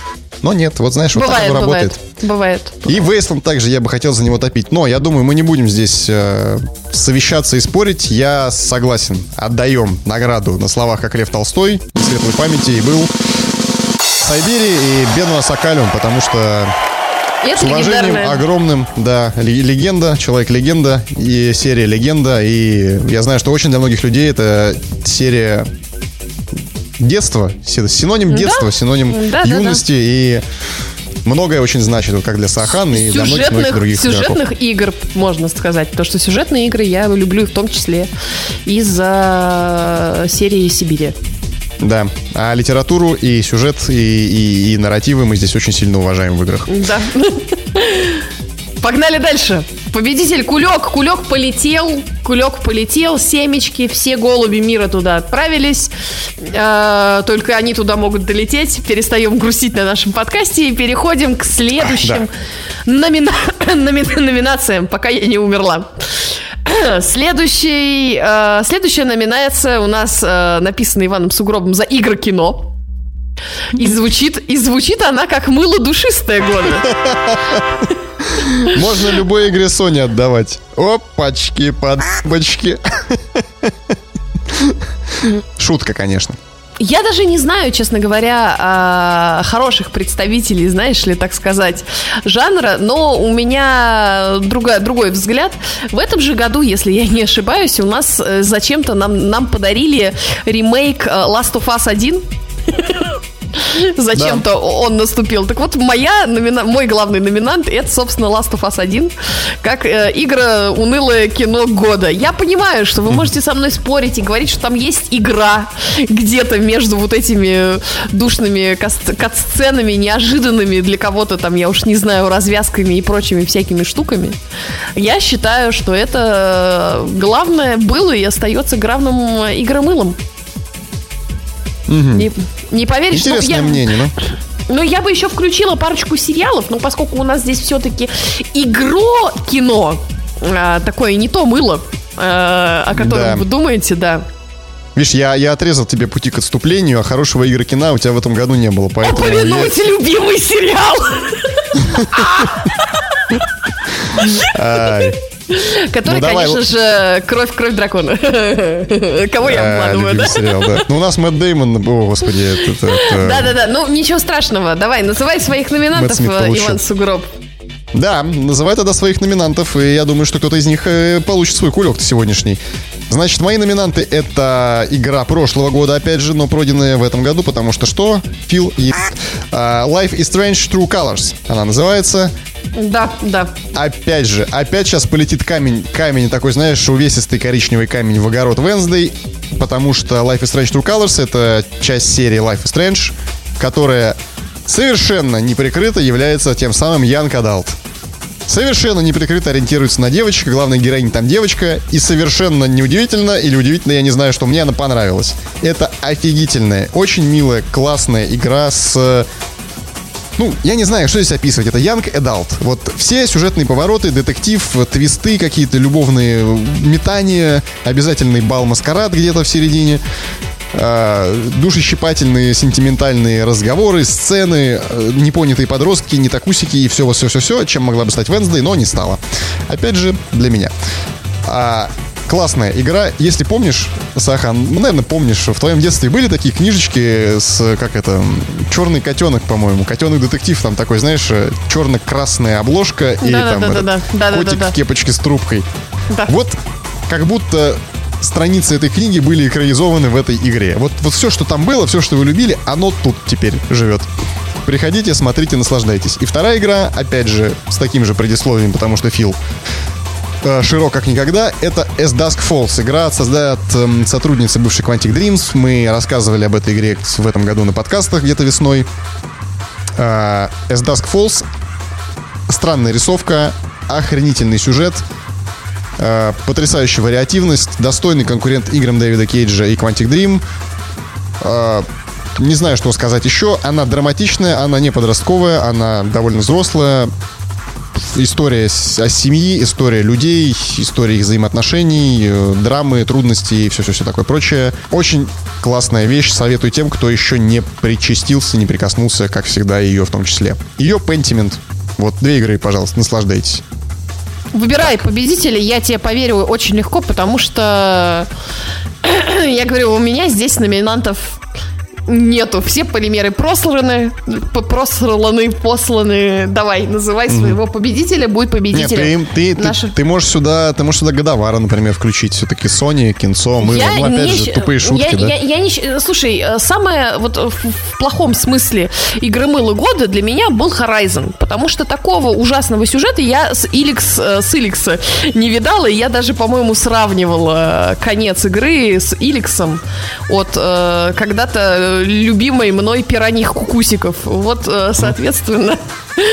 Но нет, вот знаешь, вот бывает, так оно работает. Бывает. И Wasteland также я бы хотел за него топить. Но я думаю, мы не будем здесь э, совещаться и спорить. Я согласен. Отдаем награду на словах, как Лев Толстой, светлой памяти, и был Сайбери и Бенуа Сакалиум, потому что это С уважением огромным, да, легенда, человек-легенда и серия легенда. И я знаю, что очень для многих людей это серия детства, синоним детства, да? синоним да, юности да, да. и многое очень значит, вот как для Сахан и для многих, многих других Сюжетных игроков. игр, можно сказать. То, что сюжетные игры я люблю в том числе из-за серии Сибири. Да. А литературу и сюжет, и, и, и нарративы мы здесь очень сильно уважаем в играх. Да. Погнали дальше. Победитель Кулек. Кулек полетел. Кулек полетел. Семечки. Все голуби мира туда отправились. Э, только они туда могут долететь. Перестаем грустить на нашем подкасте и переходим к следующим да. номина... номинациям, пока я не умерла. Следующий, э, следующая номинация у нас э, написана Иваном Сугробом за игры кино. И звучит, и звучит она как мыло душистое года. Можно любой игре Sony отдавать. Опачки, подбочки. Шутка, конечно. Я даже не знаю, честно говоря, а, хороших представителей, знаешь ли, так сказать, жанра, но у меня другая, другой взгляд. В этом же году, если я не ошибаюсь, у нас э, зачем-то нам, нам подарили ремейк э, Last of Us 1. Зачем-то он наступил. Так вот, моя номина... мой главный номинант это, собственно, Last of Us 1, как э, игра унылое кино года. Я понимаю, что вы можете со мной спорить и говорить, что там есть игра где-то между вот этими душными кат-сценами, неожиданными для кого-то там, я уж не знаю, развязками и прочими всякими штуками. Я считаю, что это главное было и остается главным игромылом. Угу. Не, не поверишь, Интересное я... мнение, ну. Ну, я бы еще включила парочку сериалов, но поскольку у нас здесь все-таки игро кино, а, такое не то мыло, а, о котором да. вы думаете, да. Видишь, я, я отрезал тебе пути к отступлению, а хорошего игры кино у тебя в этом году не было. Поэтому я... любимый сериал! Который, ну, конечно же, кровь, кровь дракона. Кого я а, обманываю, да? сериал, да? Ну, у нас Мэтт Деймон, о, господи, это... Да-да-да, ну, ничего страшного. Давай, называй своих номинантов, Иван Сугроб. Да, называй тогда своих номинантов, и я думаю, что кто-то из них э, получит свой кулек сегодняшний. Значит, мои номинанты — это игра прошлого года, опять же, но пройденная в этом году, потому что что? Фил и... Uh, Life is Strange True Colors. Она называется. Да, да. Опять же, опять сейчас полетит камень, камень такой, знаешь, увесистый коричневый камень в огород Wednesday, потому что Life is Strange True Colors — это часть серии Life is Strange, которая совершенно неприкрыто является тем самым Young Adult. Совершенно неприкрыто ориентируется на девочек, главная героиня там девочка, и совершенно неудивительно или удивительно, я не знаю, что мне она понравилась. Это офигительная, очень милая, классная игра с ну, я не знаю, что здесь описывать. Это Young Adult. Вот все сюжетные повороты, детектив, твисты, какие-то любовные метания, обязательный бал-маскарад где-то в середине. Э, душещипательные, сентиментальные разговоры, сцены, э, непонятые подростки, не такусики и все-все-все-все, чем могла бы стать Венсдей, но не стала. Опять же, для меня. А, классная игра. Если помнишь, Сахан, ну, наверное, помнишь, в твоем детстве были такие книжечки с, как это, черный котенок, по-моему, котенок детектив, там такой, знаешь, черно-красная обложка и да, там да, да, да, котик в кепочке с трубкой. Да. Вот как будто страницы этой книги были экранизованы в этой игре. Вот, вот все, что там было, все, что вы любили, оно тут теперь живет. Приходите, смотрите, наслаждайтесь. И вторая игра, опять же, с таким же предисловием, потому что Фил э, широк как никогда, это As Dusk Falls. Игра создает э, сотрудница бывшей Quantic Dreams. Мы рассказывали об этой игре в этом году на подкастах где-то весной. Э, As Dusk Falls. Странная рисовка, охренительный сюжет — Э, потрясающая вариативность, достойный конкурент играм Дэвида Кейджа и Quantic Dream. Э, не знаю, что сказать еще. Она драматичная, она не подростковая, она довольно взрослая. История о семье, история людей, история их взаимоотношений, э, драмы, трудности и все-все-все такое прочее. Очень классная вещь. Советую тем, кто еще не причастился, не прикоснулся, как всегда, ее в том числе. Ее Pentiment. Вот две игры, пожалуйста, наслаждайтесь. Выбирай победителя, я тебе поверю очень легко, потому что я говорю, у меня здесь номинантов нету. Все полимеры просланы, просланы, посланы. Давай, называй своего победителя, будет победителем. Нет, ты, ты, Наша... ты, ты можешь сюда, ты можешь сюда Годовара, например, включить. Все-таки Sony, кинцо, мы, я ну, опять не, же, тупые шутки, я, да? Я, я не, слушай, э, самое вот в, в плохом смысле игры мыла года для меня был Horizon, потому что такого ужасного сюжета я с Иликс, э, с Иликса не видала, и я даже, по-моему, сравнивала конец игры с Иликсом от э, когда-то любимой мной пираних кукусиков. Вот, э, соответственно,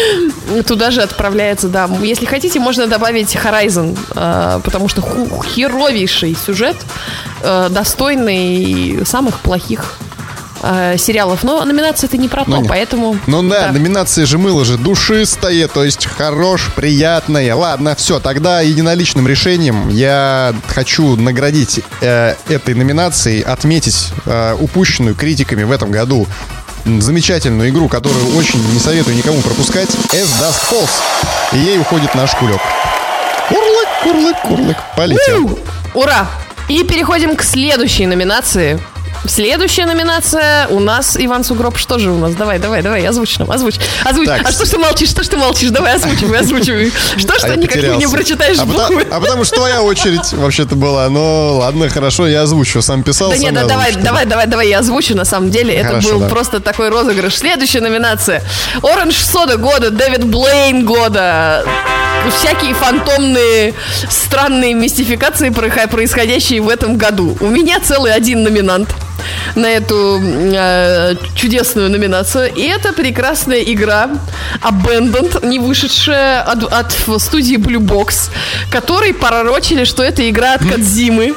туда же отправляется, да. Если хотите, можно добавить Horizon, э, потому что херовейший сюжет, э, достойный самых плохих э, сериалов. Но номинация это не про то, ну, поэтому... Ну да, да, номинация же мыло же душистое, то есть хорош, приятное. Ладно, все, тогда единоличным решением я хочу наградить э, этой номинацией, отметить э, упущенную критиками в этом году замечательную игру, которую очень не советую никому пропускать, As Dust Falls. И ей уходит наш кулек. Курлык, курлык, курлык. Полетел. Ура! И переходим к следующей номинации. Следующая номинация у нас Иван Сугроб. Что же у нас? Давай, давай, давай, озвучь нам, озвучь. Озвучь. Так. А что ж ты молчишь? Что ж ты молчишь? Давай озвучивай, озвучивай. Что ж А ты никак не прочитаешь а потому, буквы? а потому что твоя очередь вообще-то была. Ну, ладно, хорошо, я озвучу. Сам писал, Да сам нет, да, давай, давай, давай, давай, я озвучу. На самом деле, это Хорошо, был да. просто такой розыгрыш. Следующая номинация. Оранж Сода года, Дэвид Блейн года. Всякие фантомные, странные мистификации, происходящие в этом году. У меня целый один номинант на эту э, чудесную номинацию. И это прекрасная игра Abandoned, не вышедшая от, от студии Blue Box, которые пророчили, что это игра от Кадзимы.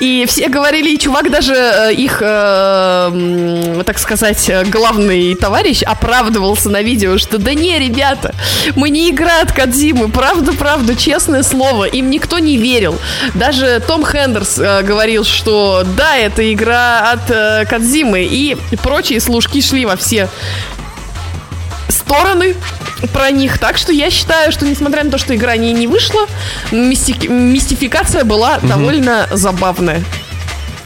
И все говорили, и чувак даже э, их, э, так сказать, э, главный товарищ оправдывался на видео, что да не, ребята, мы не игра от Кадзимы, правда, правда, честное слово, им никто не верил. Даже Том Хендерс э, говорил, что да, это игра от э, Кадзимы, и прочие служки шли во все стороны про них. Так что я считаю, что несмотря на то, что игра не, не вышла, мистики- мистификация была довольно забавная.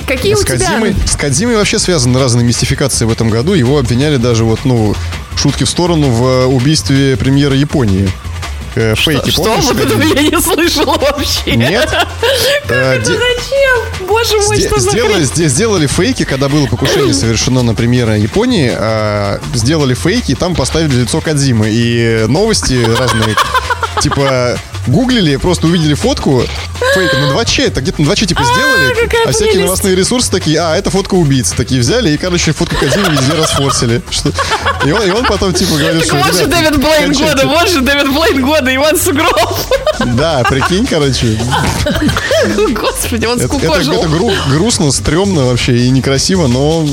Какие С у тебя? Кодзимой, с Кодзимой вообще связаны разные мистификации в этом году. Его обвиняли даже вот, ну, шутки в сторону в э, убийстве премьера Японии. Э, Фейки, Что? помнишь? Вот этого я не слышала вообще. Нет? Э, Это де- зачем? Боже мой, Сде- что за сделали, хрень? сде- сделали фейки, когда было покушение совершено на премьера Японии, а, сделали фейки, и там поставили лицо Кадзимы. И новости разные, типа, гуглили, просто увидели фотку, фейк на 2Ч, это где-то на 2Ч типа сделали, какая а всякие новостные ресурсы такие, а, это фотка убийцы, такие взяли, и, короче, фотку Кадзимы везде расфорсили. И он, и он потом, типа, говорил, что... вот же «Ребята, Дэвид Блейн кончайте». года, вот же Дэвид Блейн года, Иван Сугроб. Да, прикинь, короче. Господи, он Это, это, скукожил. это гру- грустно, стрёмно вообще и некрасиво, но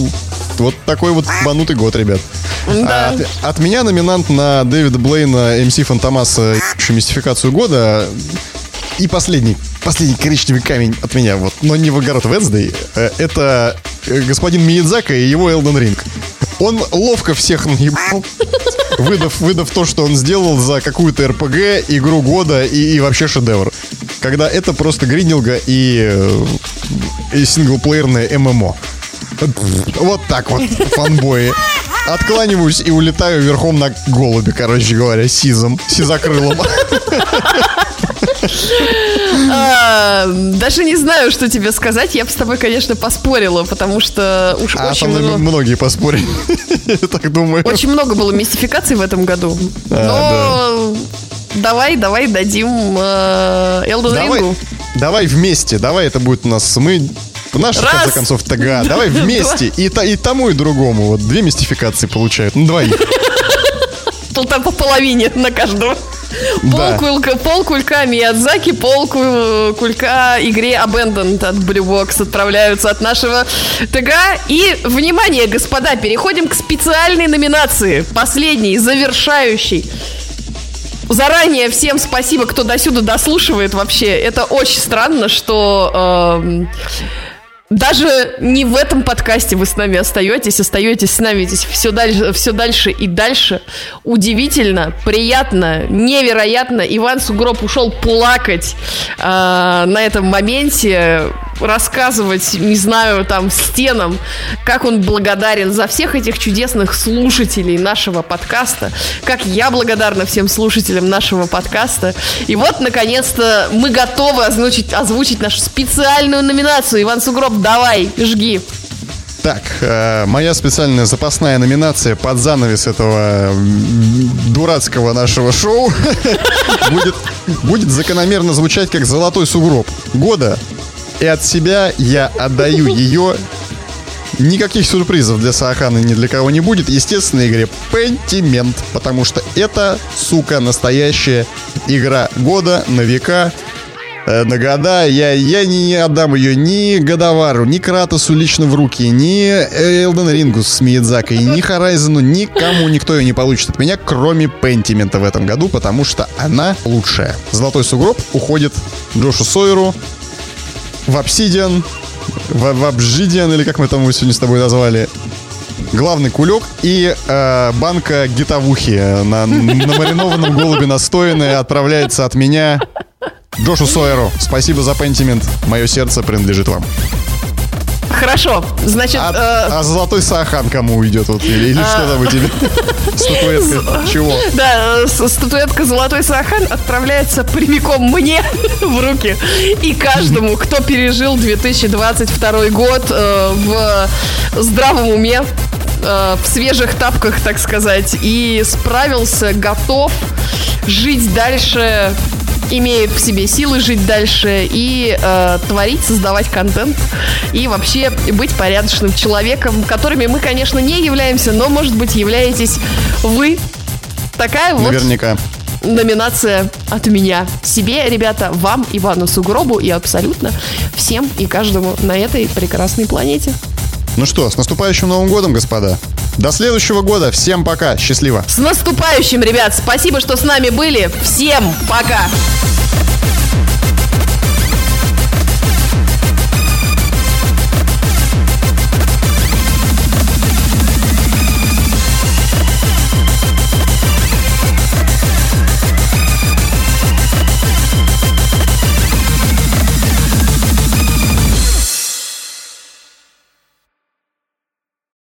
вот такой вот банутый год, ребят. Да. А от, от меня номинант на Дэвида Блейна, МС Фантомаса, ещё мистификацию года. И последний, последний коричневый камень от меня, вот, но не в огород Венсдей. э, Это э, господин Миядзака и его Элден Ринг. Он ловко всех наебал, выдав, выдав то, что он сделал за какую-то РПГ, игру года и, и вообще шедевр. Когда это просто гринилга и, э, и синглплеерное ММО. Вот так вот, фанбои. Откланиваюсь и улетаю верхом на голубе, короче говоря, сизом, сизокрылом. А, Даже не знаю, что тебе сказать. Я бы с тобой, конечно, поспорила, потому что уж А очень много... многие поспорили. Я так думаю. Очень много было мистификаций в этом году. А, Но давай, давай дадим Элден Давай, Рингу. давай вместе, давай это будет у нас мы Наш, в Раз. конце концов, ТГА. Давай вместе. И, и тому, и другому. Вот две мистификации получают. Ну, двоих. Тут там по половине на каждого. Да. Пол, кулька, пол кулька Миядзаки, пол ку- кулька игре Abandoned от Blue Box отправляются от нашего ТГ. И, внимание, господа, переходим к специальной номинации. Последней, завершающей. Заранее всем спасибо, кто до сюда дослушивает вообще. Это очень странно, что эм, даже не в этом подкасте вы с нами остаетесь, остаетесь с нами здесь все дальше, все дальше и дальше. Удивительно, приятно, невероятно. Иван Сугроб ушел плакать э, на этом моменте, рассказывать, не знаю, там, стенам, как он благодарен за всех этих чудесных слушателей нашего подкаста, как я благодарна всем слушателям нашего подкаста. И вот, наконец-то, мы готовы озвучить, озвучить нашу специальную номинацию. Иван Сугроб, давай, жги. Так, э, моя специальная запасная номинация под занавес этого дурацкого нашего шоу будет, будет закономерно звучать как «Золотой сугроб» года. И от себя я отдаю ее. Никаких сюрпризов для Саахана ни для кого не будет. Естественно, игре Пентимент. Потому что это, сука, настоящая игра года на века э, на года. Я, я не отдам ее ни Годовару, ни Кратосу лично в руки, ни Элден Рингу с Миядзакой, ни Хорайзену, никому никто ее не получит от меня, кроме Пентимента в этом году, потому что она лучшая. Золотой сугроб уходит Джошу Сойеру в Обсидиан, в, в Обжидиан, или как мы там его сегодня с тобой назвали. главный кулек и э, банка гитовухи на, на маринованном голубе настоянная отправляется от меня Джошу Сойеру. Спасибо за пентимент. Мое сердце принадлежит вам. Хорошо, значит... А, э, а золотой сахан кому уйдет? Вот, или или что там у тебя? Статуэтка. Чего? Да, статуэтка «Золотой Сахан» отправляется прямиком мне в руки и каждому, кто пережил 2022 год э, в здравом уме, э, в свежих тапках, так сказать, и справился, готов жить дальше, имеет в себе силы жить дальше и э, творить, создавать контент и вообще быть порядочным человеком, которыми мы, конечно, не являемся, но, может быть, являетесь вы. Такая вот Наверняка. номинация от меня. Себе, ребята, вам, Ивану Сугробу и абсолютно всем и каждому на этой прекрасной планете. Ну что, с наступающим Новым годом, господа. До следующего года. Всем пока. Счастливо. С наступающим, ребят! Спасибо, что с нами были. Всем пока!